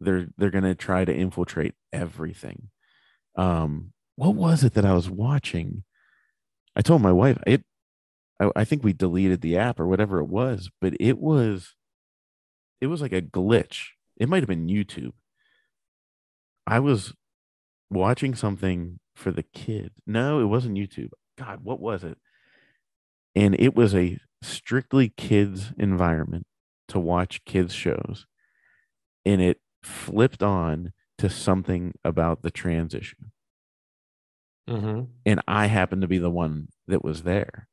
S1: They're they're gonna try to infiltrate everything. Um, what was it that I was watching? I told my wife it. I, I think we deleted the app or whatever it was, but it was, it was like a glitch. It might have been YouTube. I was watching something for the kid. No, it wasn't YouTube. God, what was it? And it was a strictly kids environment to watch kids shows. And it flipped on to something about the transition.
S2: Mhm.
S1: And I happened to be the one that was there.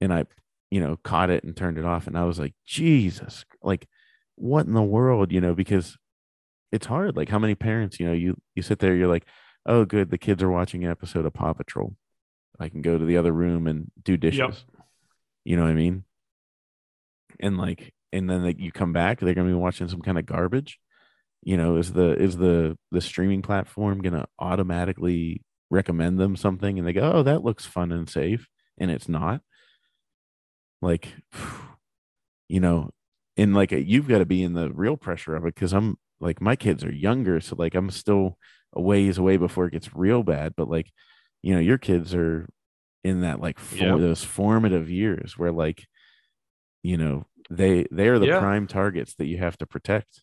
S1: And I, you know, caught it and turned it off. And I was like, Jesus, like, what in the world, you know, because it's hard. Like, how many parents, you know, you you sit there, you're like, oh, good, the kids are watching an episode of Paw Patrol. I can go to the other room and do dishes. You know what I mean? And like, and then like, you come back, they're gonna be watching some kind of garbage. You know, is the is the the streaming platform gonna automatically recommend them something and they go, oh, that looks fun and safe, and it's not. Like, you know, and like you've got to be in the real pressure of it because I'm like my kids are younger, so like I'm still a ways away before it gets real bad. But like, you know, your kids are in that like for,
S2: Yep.
S1: those formative years where like, you know, they they are the
S2: Yeah.
S1: prime targets that you have to protect.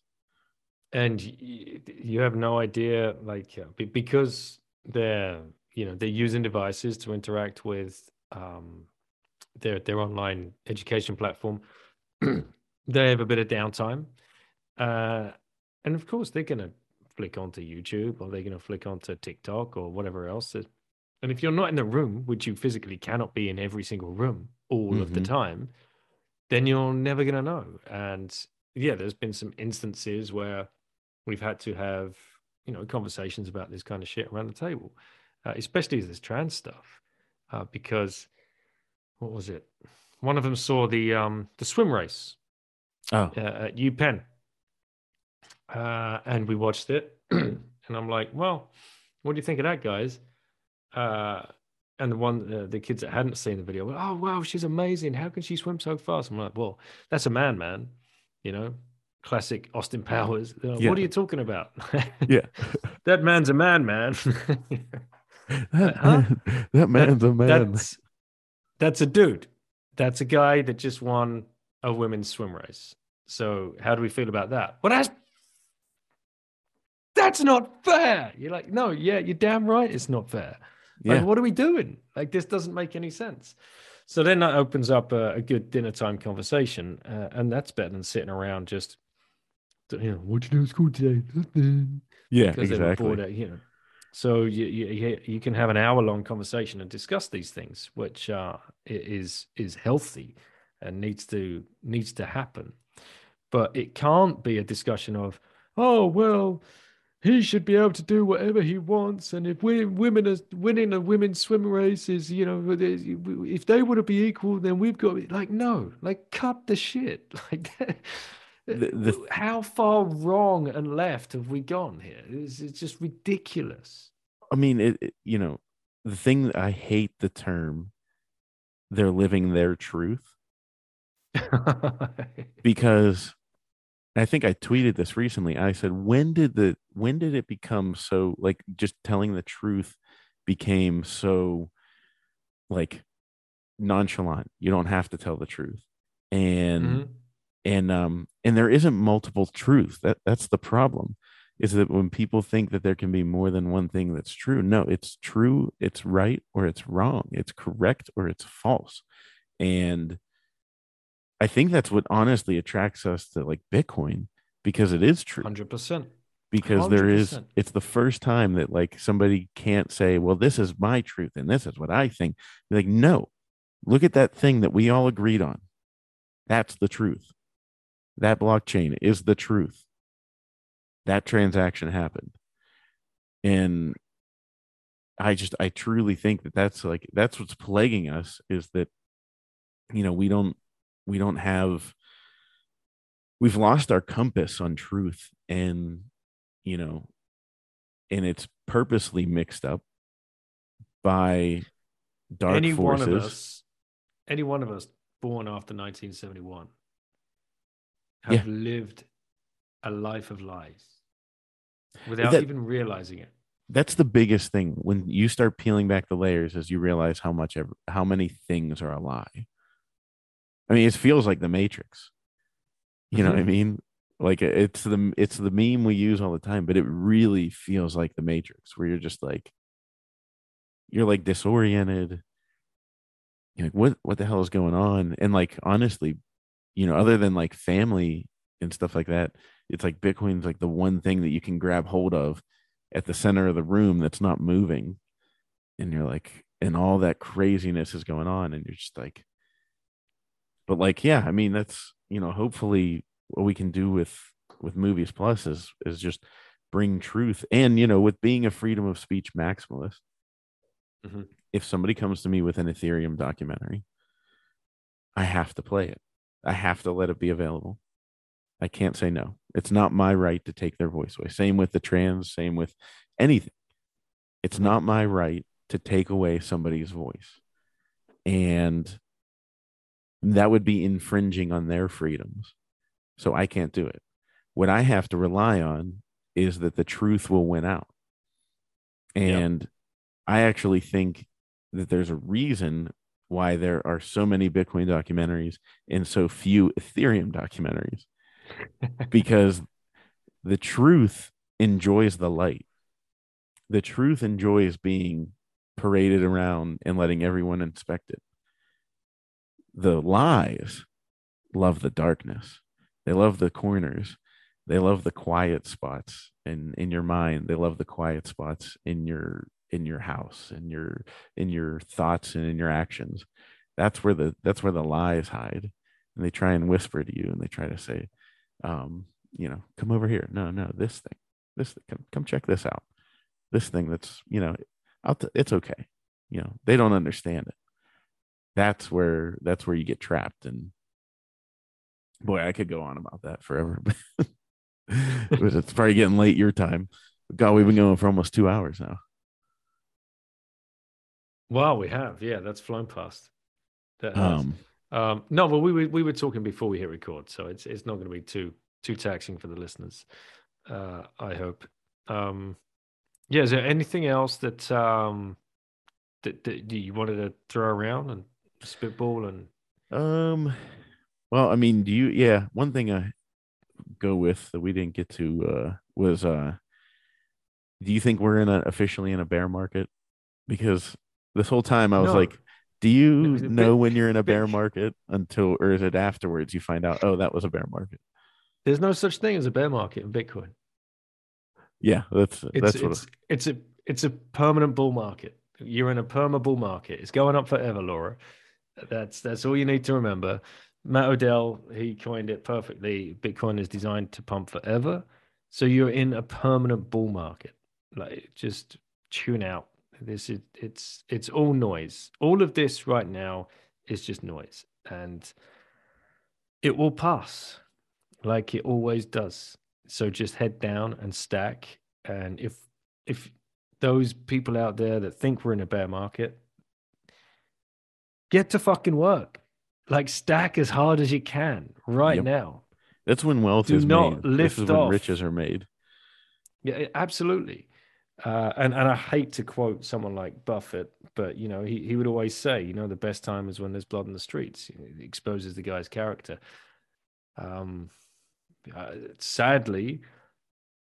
S2: and you have no idea like uh, because they're you know they're using devices to interact with um their their online education platform they have a bit of downtime uh and of course they're gonna flick onto youtube or they're gonna flick onto tiktok or whatever else and if you're not in the room which you physically cannot be in every single room all of the
S1: Mhm.
S2: time then you're never gonna know and yeah there's been some instances where we've had to have you know conversations about this kind of shit around the table uh, especially this trans stuff uh, because what was it? One of them saw the um the swim race
S1: Oh,
S2: uh, at UPenn uh, and we watched it and I'm like well what do you think of that guys? Uh and the one uh, the kids that hadn't seen the video were, oh wow she's amazing. How can she swim so fast? I'm like well that's a man man you know classic Austin Powers. Like,
S1: Yeah.
S2: what are you talking about?
S1: Yeah.
S2: that man's a man man
S1: that,
S2: Huh?
S1: man, that man's a man.
S2: that's that's a dude. That's a guy that just won a women's swim race. So how do we feel about that? Well that's that's not fair. You're like no yeah you're damn right it's not fair. Like,
S1: yeah.
S2: what are we doing? Like this doesn't make any sense. So then that opens up a, a good dinner time conversation uh, and that's better than sitting around just you know what you do at school today Nothing
S1: Yeah,
S2: because they were
S1: exactly.
S2: bored, out, you know. So you, you you- you can have an hour long conversation and discuss these things, which uh, is is healthy and needs to needs to happen. But it can't be a discussion of, oh well, he should be able to do whatever he wants, and if we women are winning a women's swim race is, you know, if they want to be equal, then we've got like no, like cut the shit, like.
S1: The- the-
S2: how far wrong and left have we gone here? It's, it's just ridiculous.
S1: I mean, it, it- you know, the thing I hate the term they're living their truth because I think I tweeted this recently. I said, when did the when did it become so like just telling the truth became so like nonchalant? You don't have to tell the truth. And
S2: Mhm.
S1: And um and there isn't multiple truth that that's the problem is that when people think that there can be more than one thing that's true no it's true it's right or it's wrong. It's correct or it's false. And i think that's what honestly attracts us to like bitcoin because it is true.
S2: 100%.
S1: because there is
S2: 100%.
S1: it's the first time that like somebody can't say well this is my truth and this is what i think. Like no. Look at that thing that we all agreed on. That's the truth that blockchain is the truth. That transaction happened. And I just I truly think that that's like that's what's plaguing us is that you know we don't we don't have we've lost our compass on truth and you know and it's purposely mixed up by dark
S2: any
S1: forces
S2: one of us, any one of us born after 1971, have
S1: Yeah.
S2: lived a life of lies without
S1: that-
S2: even realizing it.
S1: that's the biggest thing when you start peeling back the layers as you realize how much ever how many things are a lie i mean it feels like the matrix you know what i
S2: Mhm.
S1: mean like it's the it's the meme we use all the time but it really feels like the matrix where you're just like you're like disoriented you're like what what the hell is going on and like honestly you know other than like family and stuff like that it's like bitcoin's like the one thing that you can grab hold of at the center of the room that's not moving. And you're like and all that craziness is going on and you're just like but like yeah i mean that's you know hopefully what we can do with with movies plus is is just bring truth. And you know with being a freedom of speech maximalist
S2: Mhm.
S1: if somebody comes to me with an ethereum documentary i have to play it i have to let it be available I can't say no. It's not my right to take their voice away. Same with the trans, same with anything. It's not my right to take away somebody's voice. And that would be infringing on their freedoms. So I can't do it. What I have to rely on is that the truth will win out. And I actually think that there's a reason why there are so many Bitcoin documentaries and so few Ethereum documentaries because the truth enjoys the light. The truth enjoys being paraded around and letting everyone inspect it. The lies love the darkness. They love the corners. They love the quiet spots in in your mind. They love the quiet spots in your in your house, in your in your thoughts and in your actions. That's where the that's where the lies hide. And they try and whisper to you and they try to say, um, you know, come over here. No, no, this thing, this come, come check this out. This thing that's, you know, it's okay. You know, they don't understand it. That's where that's where you get trapped. And boy, I could go on about that forever. it's probably getting late your time. God, we've been going for almost two hours now.
S2: Wow, we have. Yeah, that's flown past. That.
S1: Um,
S2: Um, no, but we were we were talking before we hit record, so it's it's not going to be too too taxing for the listeners. Uh, I hope. Um, yeah, is there anything else that um that, that you wanted to throw around and spitball and
S1: Um, well, I mean, do you? Yeah, one thing I go with that we didn't get to uh, was uh, do you think we're in a officially in a bear market? Because this whole time I was
S2: No.
S1: like, do you
S2: No,
S1: know when you're in a bear market until, or is it afterwards you find out? Oh, that was a bear market.
S2: there's no such thing as a bear market in Bitcoin.
S1: Yeah, that's
S2: It's
S1: that's what.
S2: it's it's a it's a permanent bull market. You're in a perma bull market. It's going up forever, Laura. That's that's all you need to remember. Matt Odell, he coined it perfectly. Bitcoin is designed to pump forever. So you're in a permanent bull market. Like just tune out. This is it's it's all noise. All of this right now is just noise. And it will pass like it always does. So just head down and stack. And if if those people out there that think we're in a bear market, get to fucking work. Like stack as hard as you can right
S1: Yep.
S2: now.
S1: That's when wealth
S2: do
S1: is
S2: not
S1: made. This is
S2: lift
S1: when riches are made.
S2: Yeah, absolutely. Uh, and and I hate to quote someone like Buffett, but you know he he would always say, you know, the best time is when there's blood in the streets. It exposes the guy's character. Um, uh, sadly,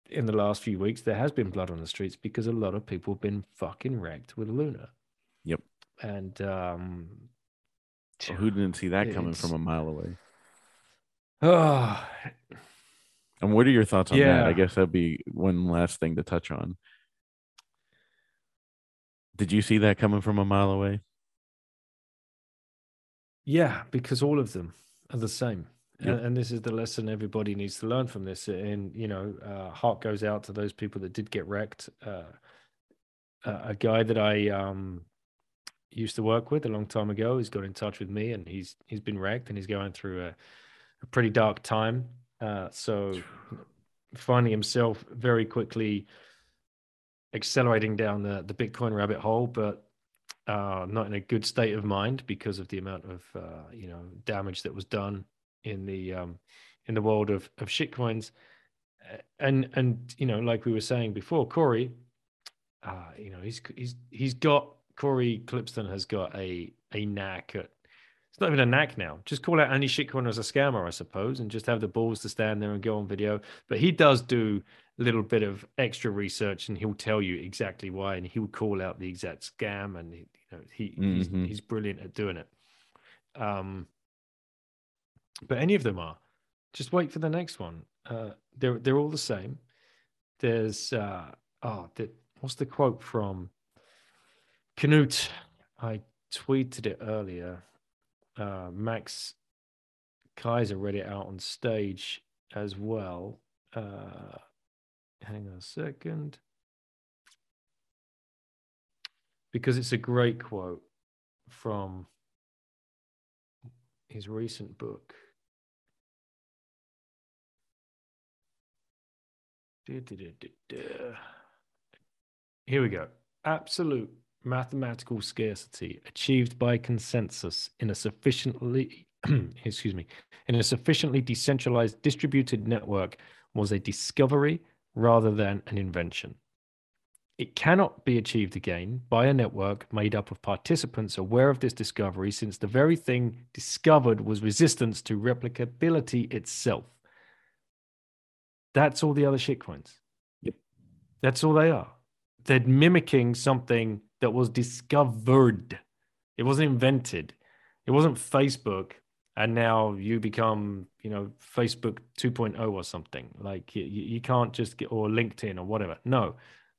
S2: in the last few weeks, there has been blood on the streets because a lot of people have been fucking wrecked with Luna.
S1: Yep.
S2: And um,
S1: Well, who didn't see that coming from a mile away?
S2: oh,
S1: And what are your thoughts on that? I guess that'd be one last thing to touch on. Did you see that coming from a mile away?
S2: Yeah, because all of them are the same.
S1: Yep.
S2: And, and this is the lesson everybody needs to learn from this. And, you know, uh, heart goes out to those people that did get wrecked. Uh, a guy that I um, used to work with a long time ago. He's got in touch with me, and he's he's been wrecked, and he's going through a, a pretty dark time. Uh, so finding himself very quickly accelerating down the the Bitcoin rabbit hole, but uh, not in a good state of mind because of the amount of uh, you know damage that was done in the um, in the world of of shitcoins. And and you know, like we were saying before, Cory, uh, you know, he's he's he's got Cory Klippsten has got a a knack at. It's not even a knack now. Just call out any shitcoin as a scammer, I suppose, and just have the balls to stand there and go on video. But he does do little bit of extra research, and he'll tell you exactly why, and he'll call out the exact scam, and you know he mm-hmm. he's, he's brilliant at doing it. Um, but any of them are. Just wait for the next one. Uh, they're they're all the same. There's uh, oh, the, what's the quote from Knut? I tweeted it earlier. Uh, Max Keiser read it out on stage as well. Uh, hang on a second. Because it's a great quote from his recent book. Here we go. Absolute mathematical scarcity achieved by consensus in a sufficiently excuse me in a sufficiently decentralized distributed network was a discovery rather than an invention. It cannot be achieved again by a network made up of participants aware of this discovery, since the very thing discovered was resistance to replicability itself. That's all the other shitcoins.
S1: Yep.
S2: That's all they are. They're mimicking something that was discovered. It wasn't invented. It wasn't Facebook, and now you become, you know, Facebook 2.0 or something. Like you, you can't just get or LinkedIn or whatever. No,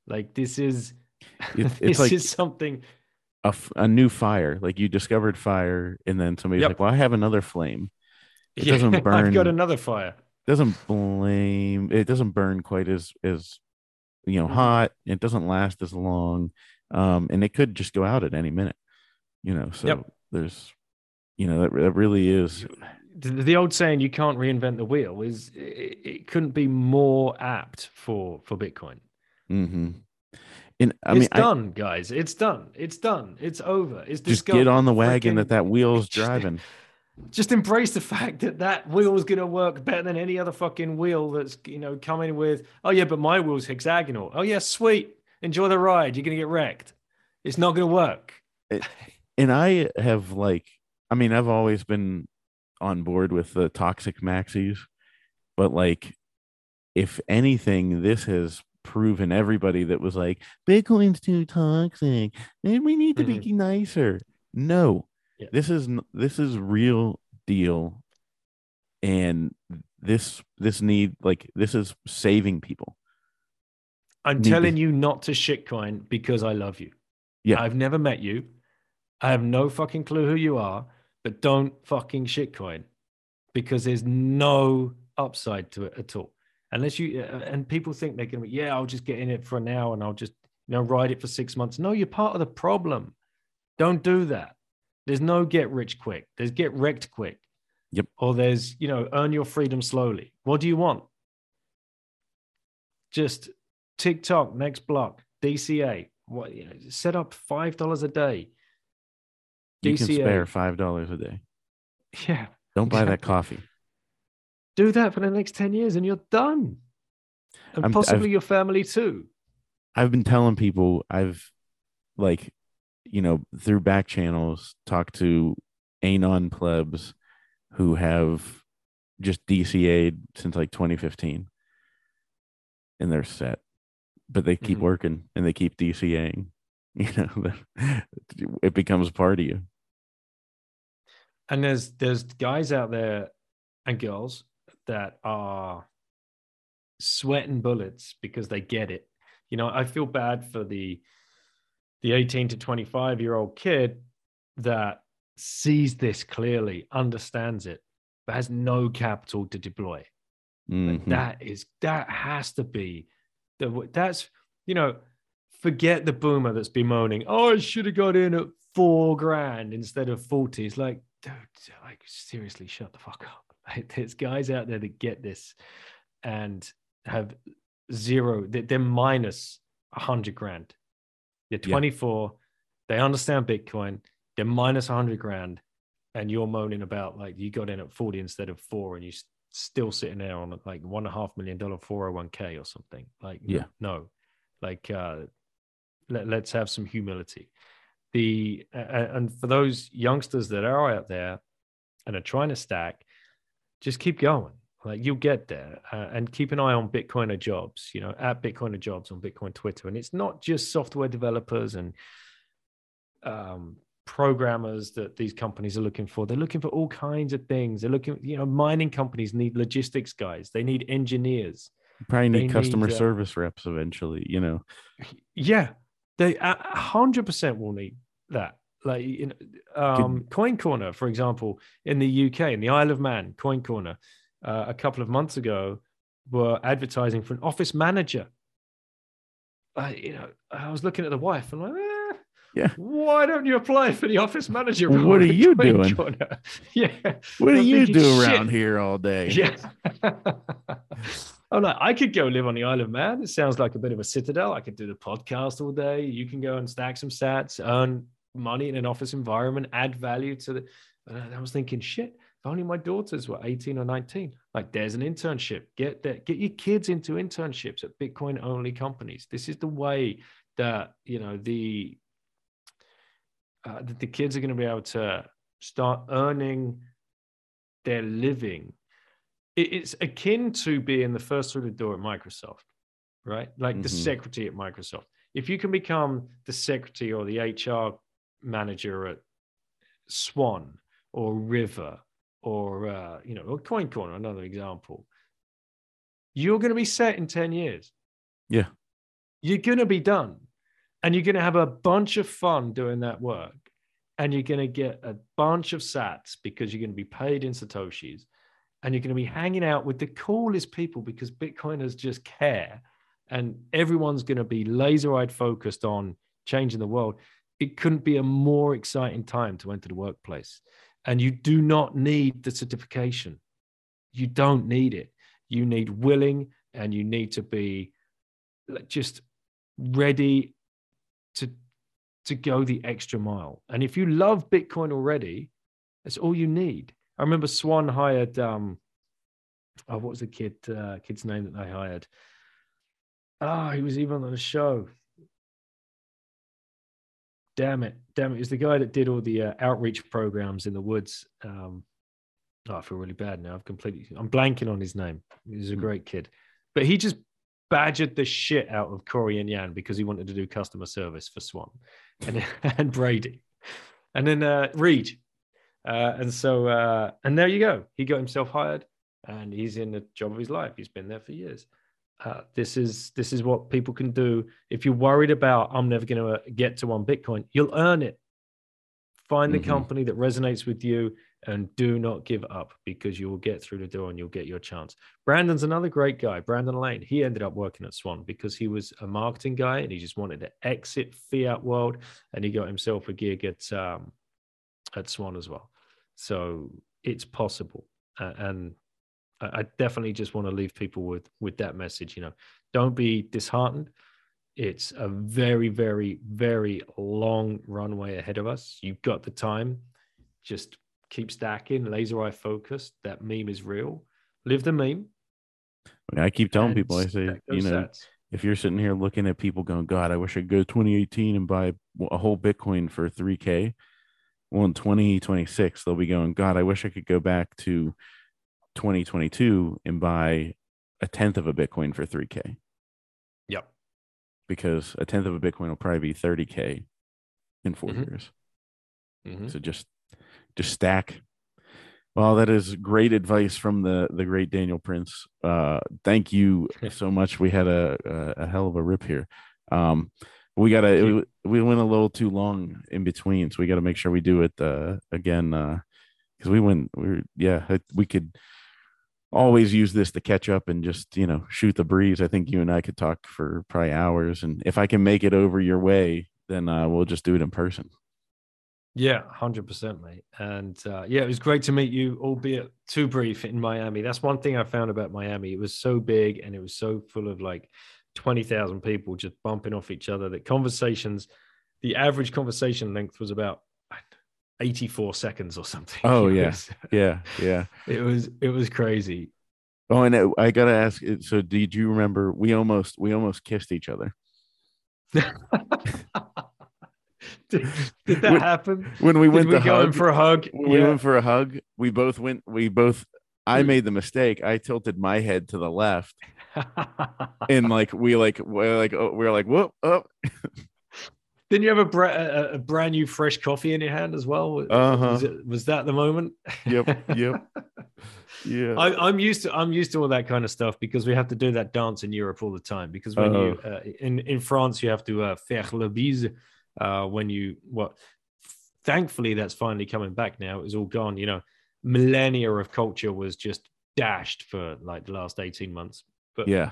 S2: like this is it's, this like is something.
S1: A, a new fire, like you discovered fire, and then somebody's yep. like, "Well, I have another flame." It doesn't burn.
S2: I've got another fire
S1: doesn't blame it doesn't burn quite as as you know mm-hmm. hot it doesn't last as long um and it could just go out at any minute you know so yep. there's you know that, that really is
S2: the, old saying you can't reinvent the wheel is it, it couldn't be more apt for for bitcoin
S1: mm-hmm.
S2: And I it's mean, done, I, guys. It's done. It's done. It's over. It's
S1: just get on the wagon freaking, that that wheel's driving
S2: just embrace the fact that that wheel is going to work better than any other fucking wheel that's you know coming with oh yeah but my wheel's hexagonal oh yeah sweet enjoy the ride you're going to get wrecked it's not going to work
S1: it, and i have like i mean i've always been on board with the toxic maxis but like if anything this has proven everybody that was like bitcoin's too toxic and we need to mm-hmm. be nicer no yeah. This is this is real deal, and this this need like this is saving people.
S2: I'm need telling to... you not to shitcoin because I love you. Yeah, I've never met you. I have no fucking clue who you are, but don't fucking shitcoin because there's no upside to it at all. Unless you uh, and people think they're gonna be, yeah, I'll just get in it for now and I'll just you know ride it for six months. No, you're part of the problem. Don't do that. There's no get rich quick. There's get wrecked quick.
S1: Yep.
S2: Or there's, you know, earn your freedom slowly. What do you want? Just tick tock, next block, DCA. What you know, set up five dollars a day.
S1: DCA. You can spare five dollars a day.
S2: Yeah.
S1: Don't buy exactly. that coffee.
S2: Do that for the next 10 years and you're done. And I'm, possibly I've, your family too.
S1: I've been telling people I've like you know, through back channels, talk to Anon plebs who have just DCA'd since like 2015 and they're set, but they keep mm-hmm. working and they keep DCAing. You know, it becomes part of you.
S2: And there's there's guys out there and girls that are sweating bullets because they get it. You know, I feel bad for the the 18 to 25 year old kid that sees this clearly, understands it, but has no capital to deploy.
S1: Mm-hmm.
S2: That is that has to be the that's you know forget the boomer that's bemoaning. Oh, I should have got in at four grand instead of forty. It's like, dude, like seriously, shut the fuck up. There's guys out there that get this and have zero. They're minus a hundred grand. They're 24. Yeah. They understand Bitcoin. They're minus a hundred grand, and you're moaning about like you got in at 40 instead of four, and you're still sitting there on like one and a half million dollar 401k or something. Like,
S1: yeah,
S2: no, like uh, let, let's have some humility. The uh, and for those youngsters that are out there and are trying to stack, just keep going. Like you'll get there, uh, and keep an eye on Bitcoiner jobs. You know, at Bitcoiner jobs on Bitcoin Twitter, and it's not just software developers and um, programmers that these companies are looking for. They're looking for all kinds of things. They're looking, you know, mining companies need logistics guys. They need engineers.
S1: You probably need they customer need, uh, service reps eventually. You know.
S2: Yeah, they a hundred percent will need that. Like you know, um, CoinCorner, for example, in the UK, in the Isle of Man, CoinCorner, uh, a couple of months ago, were advertising for an office manager. Uh, you know, I was looking at the wife and like, eh,
S1: yeah.
S2: Why don't you apply for the office manager?
S1: What are you doing?
S2: Corner? Yeah.
S1: What do you do around here all day?
S2: Yeah. I'm like, I could go live on the Isle of Man. It sounds like a bit of a citadel. I could do the podcast all day. You can go and stack some sats, earn money in an office environment, add value to the. And I was thinking, shit, if only my daughters were 18 or 19. Like, there's an internship. Get that. Get your kids into internships at Bitcoin only companies. This is the way that you know the uh, that the kids are going to be able to start earning their living it's akin to being the first through the door at Microsoft, right? Like mm-hmm. the secretary at Microsoft. If you can become the secretary or the HR manager at Swan or River or uh, you know, or CoinCorner, another example, you're going to be set in ten years.
S1: Yeah,
S2: you're going to be done, and you're going to have a bunch of fun doing that work, and you're going to get a bunch of Sats because you're going to be paid in satoshis and you're going to be hanging out with the coolest people because Bitcoiners just care and everyone's going to be laser eyed focused on changing the world. It couldn't be a more exciting time to enter the workplace. And you do not need the certification. You don't need it. You need willing and you need to be just ready to to go the extra mile. And if you love Bitcoin already, that's all you need. I remember Swan hired um oh what was the kid uh, kid's name that they hired? Ah, oh, he was even on the show. Damn it, damn it! He's the guy that did all the uh, outreach programs in the woods. Um, oh, I feel really bad now. I've completely, I'm blanking on his name. He's a hmm. great kid, but he just badgered the shit out of Cory and Yan because he wanted to do customer service for Swan and and Brady, and then uh, Reed, uh, and so, uh, and there you go. He got himself hired, and he's in the job of his life. He's been there for years. Uh, this is this is what people can do. If you're worried about, I'm never going to uh, get to one Bitcoin. You'll earn it. Find the mm-hmm. company that resonates with you, and do not give up because you will get through the door and you'll get your chance. Brandon's another great guy. Brandon Lane. He ended up working at Swan because he was a marketing guy and he just wanted to exit fiat world, and he got himself a gig at um, at Swan as well. So it's possible. Uh, and I, I definitely just want to leave people with with that message. You know, don't be disheartened. It's a very, very, very long runway ahead of us. You've got the time. Just keep stacking, laser eye focused. That meme is real. Live the meme.
S1: I, mean, I keep telling people, I say, you know, if you're sitting here looking at people going, God, I wish I could go 2018 and buy a whole Bitcoin for 3K well in 2026 they'll be going god i wish i could go back to 2022 and buy a tenth of a bitcoin for 3k
S2: yep.
S1: Because a tenth of a bitcoin will probably be 30k in 4 mm-hmm. years. Mm-hmm. so just just stack. Well that is great advice from the the great daniel prince. Uh thank you so much. We had a, a, a hell of a rip here. Um we gotta we went a little too long in between so we got to make sure we do it uh again uh because we went we are yeah we could always use this to catch up and just you know shoot the breeze. I think you and I could talk for probably hours, and if I can make it over your way, then uh, we'll just do it in person.
S2: Yeah, hundred percent, mate. And uh, yeah, it was great to meet you, albeit too brief in Miami. That's one thing I found about Miami. It was so big and it was so full of like twenty thousand people just bumping off each other that conversations, the average conversation length was about 84 seconds or something.
S1: Oh yeah, uh, yeah, yeah.
S2: It was it was crazy.
S1: Oh, and it, I gotta ask. Uh, so, did you remember? We almost we almost kissed each other.
S2: did, did, that
S1: when,
S2: happen?
S1: When we went
S2: did we go
S1: hug,
S2: in for a hug,
S1: when we went for a hug. We both went. We both. I mm. made the mistake. I tilted my head to the left, and like we like we're like oh, we're like whoop oh. up.
S2: Didn't you have a, bra- a, a, brand new fresh coffee in your hand as well?
S1: Uh-huh.
S2: Was, it, was that the moment?
S1: Yep. Yep. yeah.
S2: I, am used to I'm used to all that kind of stuff because we have to do that dance in Europe all the time. Because when uh-huh. you uh, in in France you have to uh, faire le bise uh, when you what. Thankfully, that's finally coming back now. It was all gone. You know, millennia of culture was just dashed for like the last 18 months. But
S1: yeah,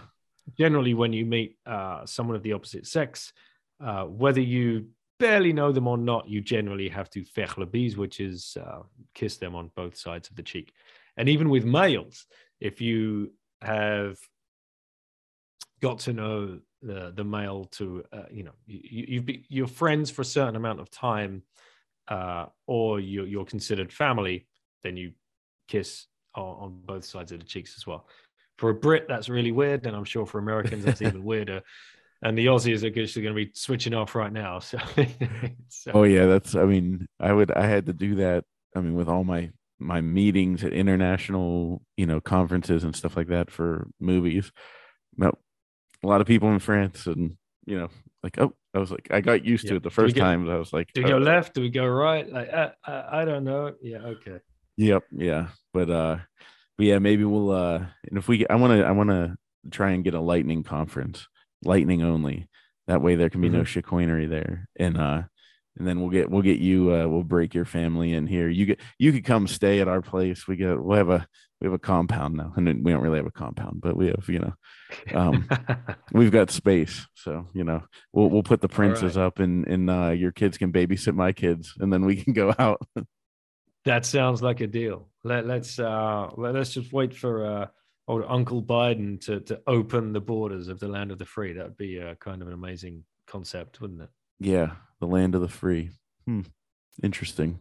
S2: generally, when you meet uh, someone of the opposite sex uh, whether you barely know them or not, you generally have to faire le bise, which is uh, kiss them on both sides of the cheek. And even with males, if you have got to know the the male to uh, you know you, you've been you're friends for a certain amount of time, uh, or you're, you're considered family, then you kiss on, on both sides of the cheeks as well. For a Brit, that's really weird, and I'm sure for Americans that's even weirder and the Aussies are just going to be switching off right now. So,
S1: so, oh yeah, that's. I mean, I would. I had to do that. I mean, with all my my meetings at international, you know, conferences and stuff like that for movies. No, a lot of people in France, and you know, like oh, I was like, I got used yeah. to it the first time. I was like,
S2: do we go left? Do we go right? Like, uh, uh, I don't know. Yeah, okay.
S1: Yep, yeah, but uh, but yeah, maybe we'll uh, and if we, I want to, I want to try and get a lightning conference lightning only. That way there can be mm-hmm. no shitcoinery there. And uh and then we'll get we'll get you uh we'll break your family in here. You get you could come stay at our place. We get we'll have a we have a compound now. And we don't really have a compound, but we have, you know, um we've got space. So, you know, we'll we'll put the princes right. up and and uh your kids can babysit my kids and then we can go out.
S2: that sounds like a deal. Let let's uh let, let's just wait for uh or Uncle Biden to to open the borders of the land of the free. That would be a kind of an amazing concept, wouldn't it?
S1: Yeah, the land of the free. Hmm. Interesting.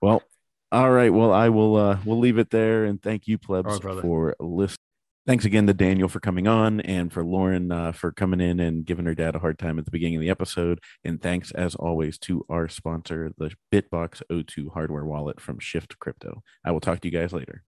S1: Well, all right. Well, I will. uh We'll leave it there, and thank you, plebs, right, for listening. Thanks again to Daniel for coming on, and for Lauren uh, for coming in and giving her dad a hard time at the beginning of the episode. And thanks, as always, to our sponsor, the Bitbox O2 hardware wallet from Shift Crypto. I will talk to you guys later.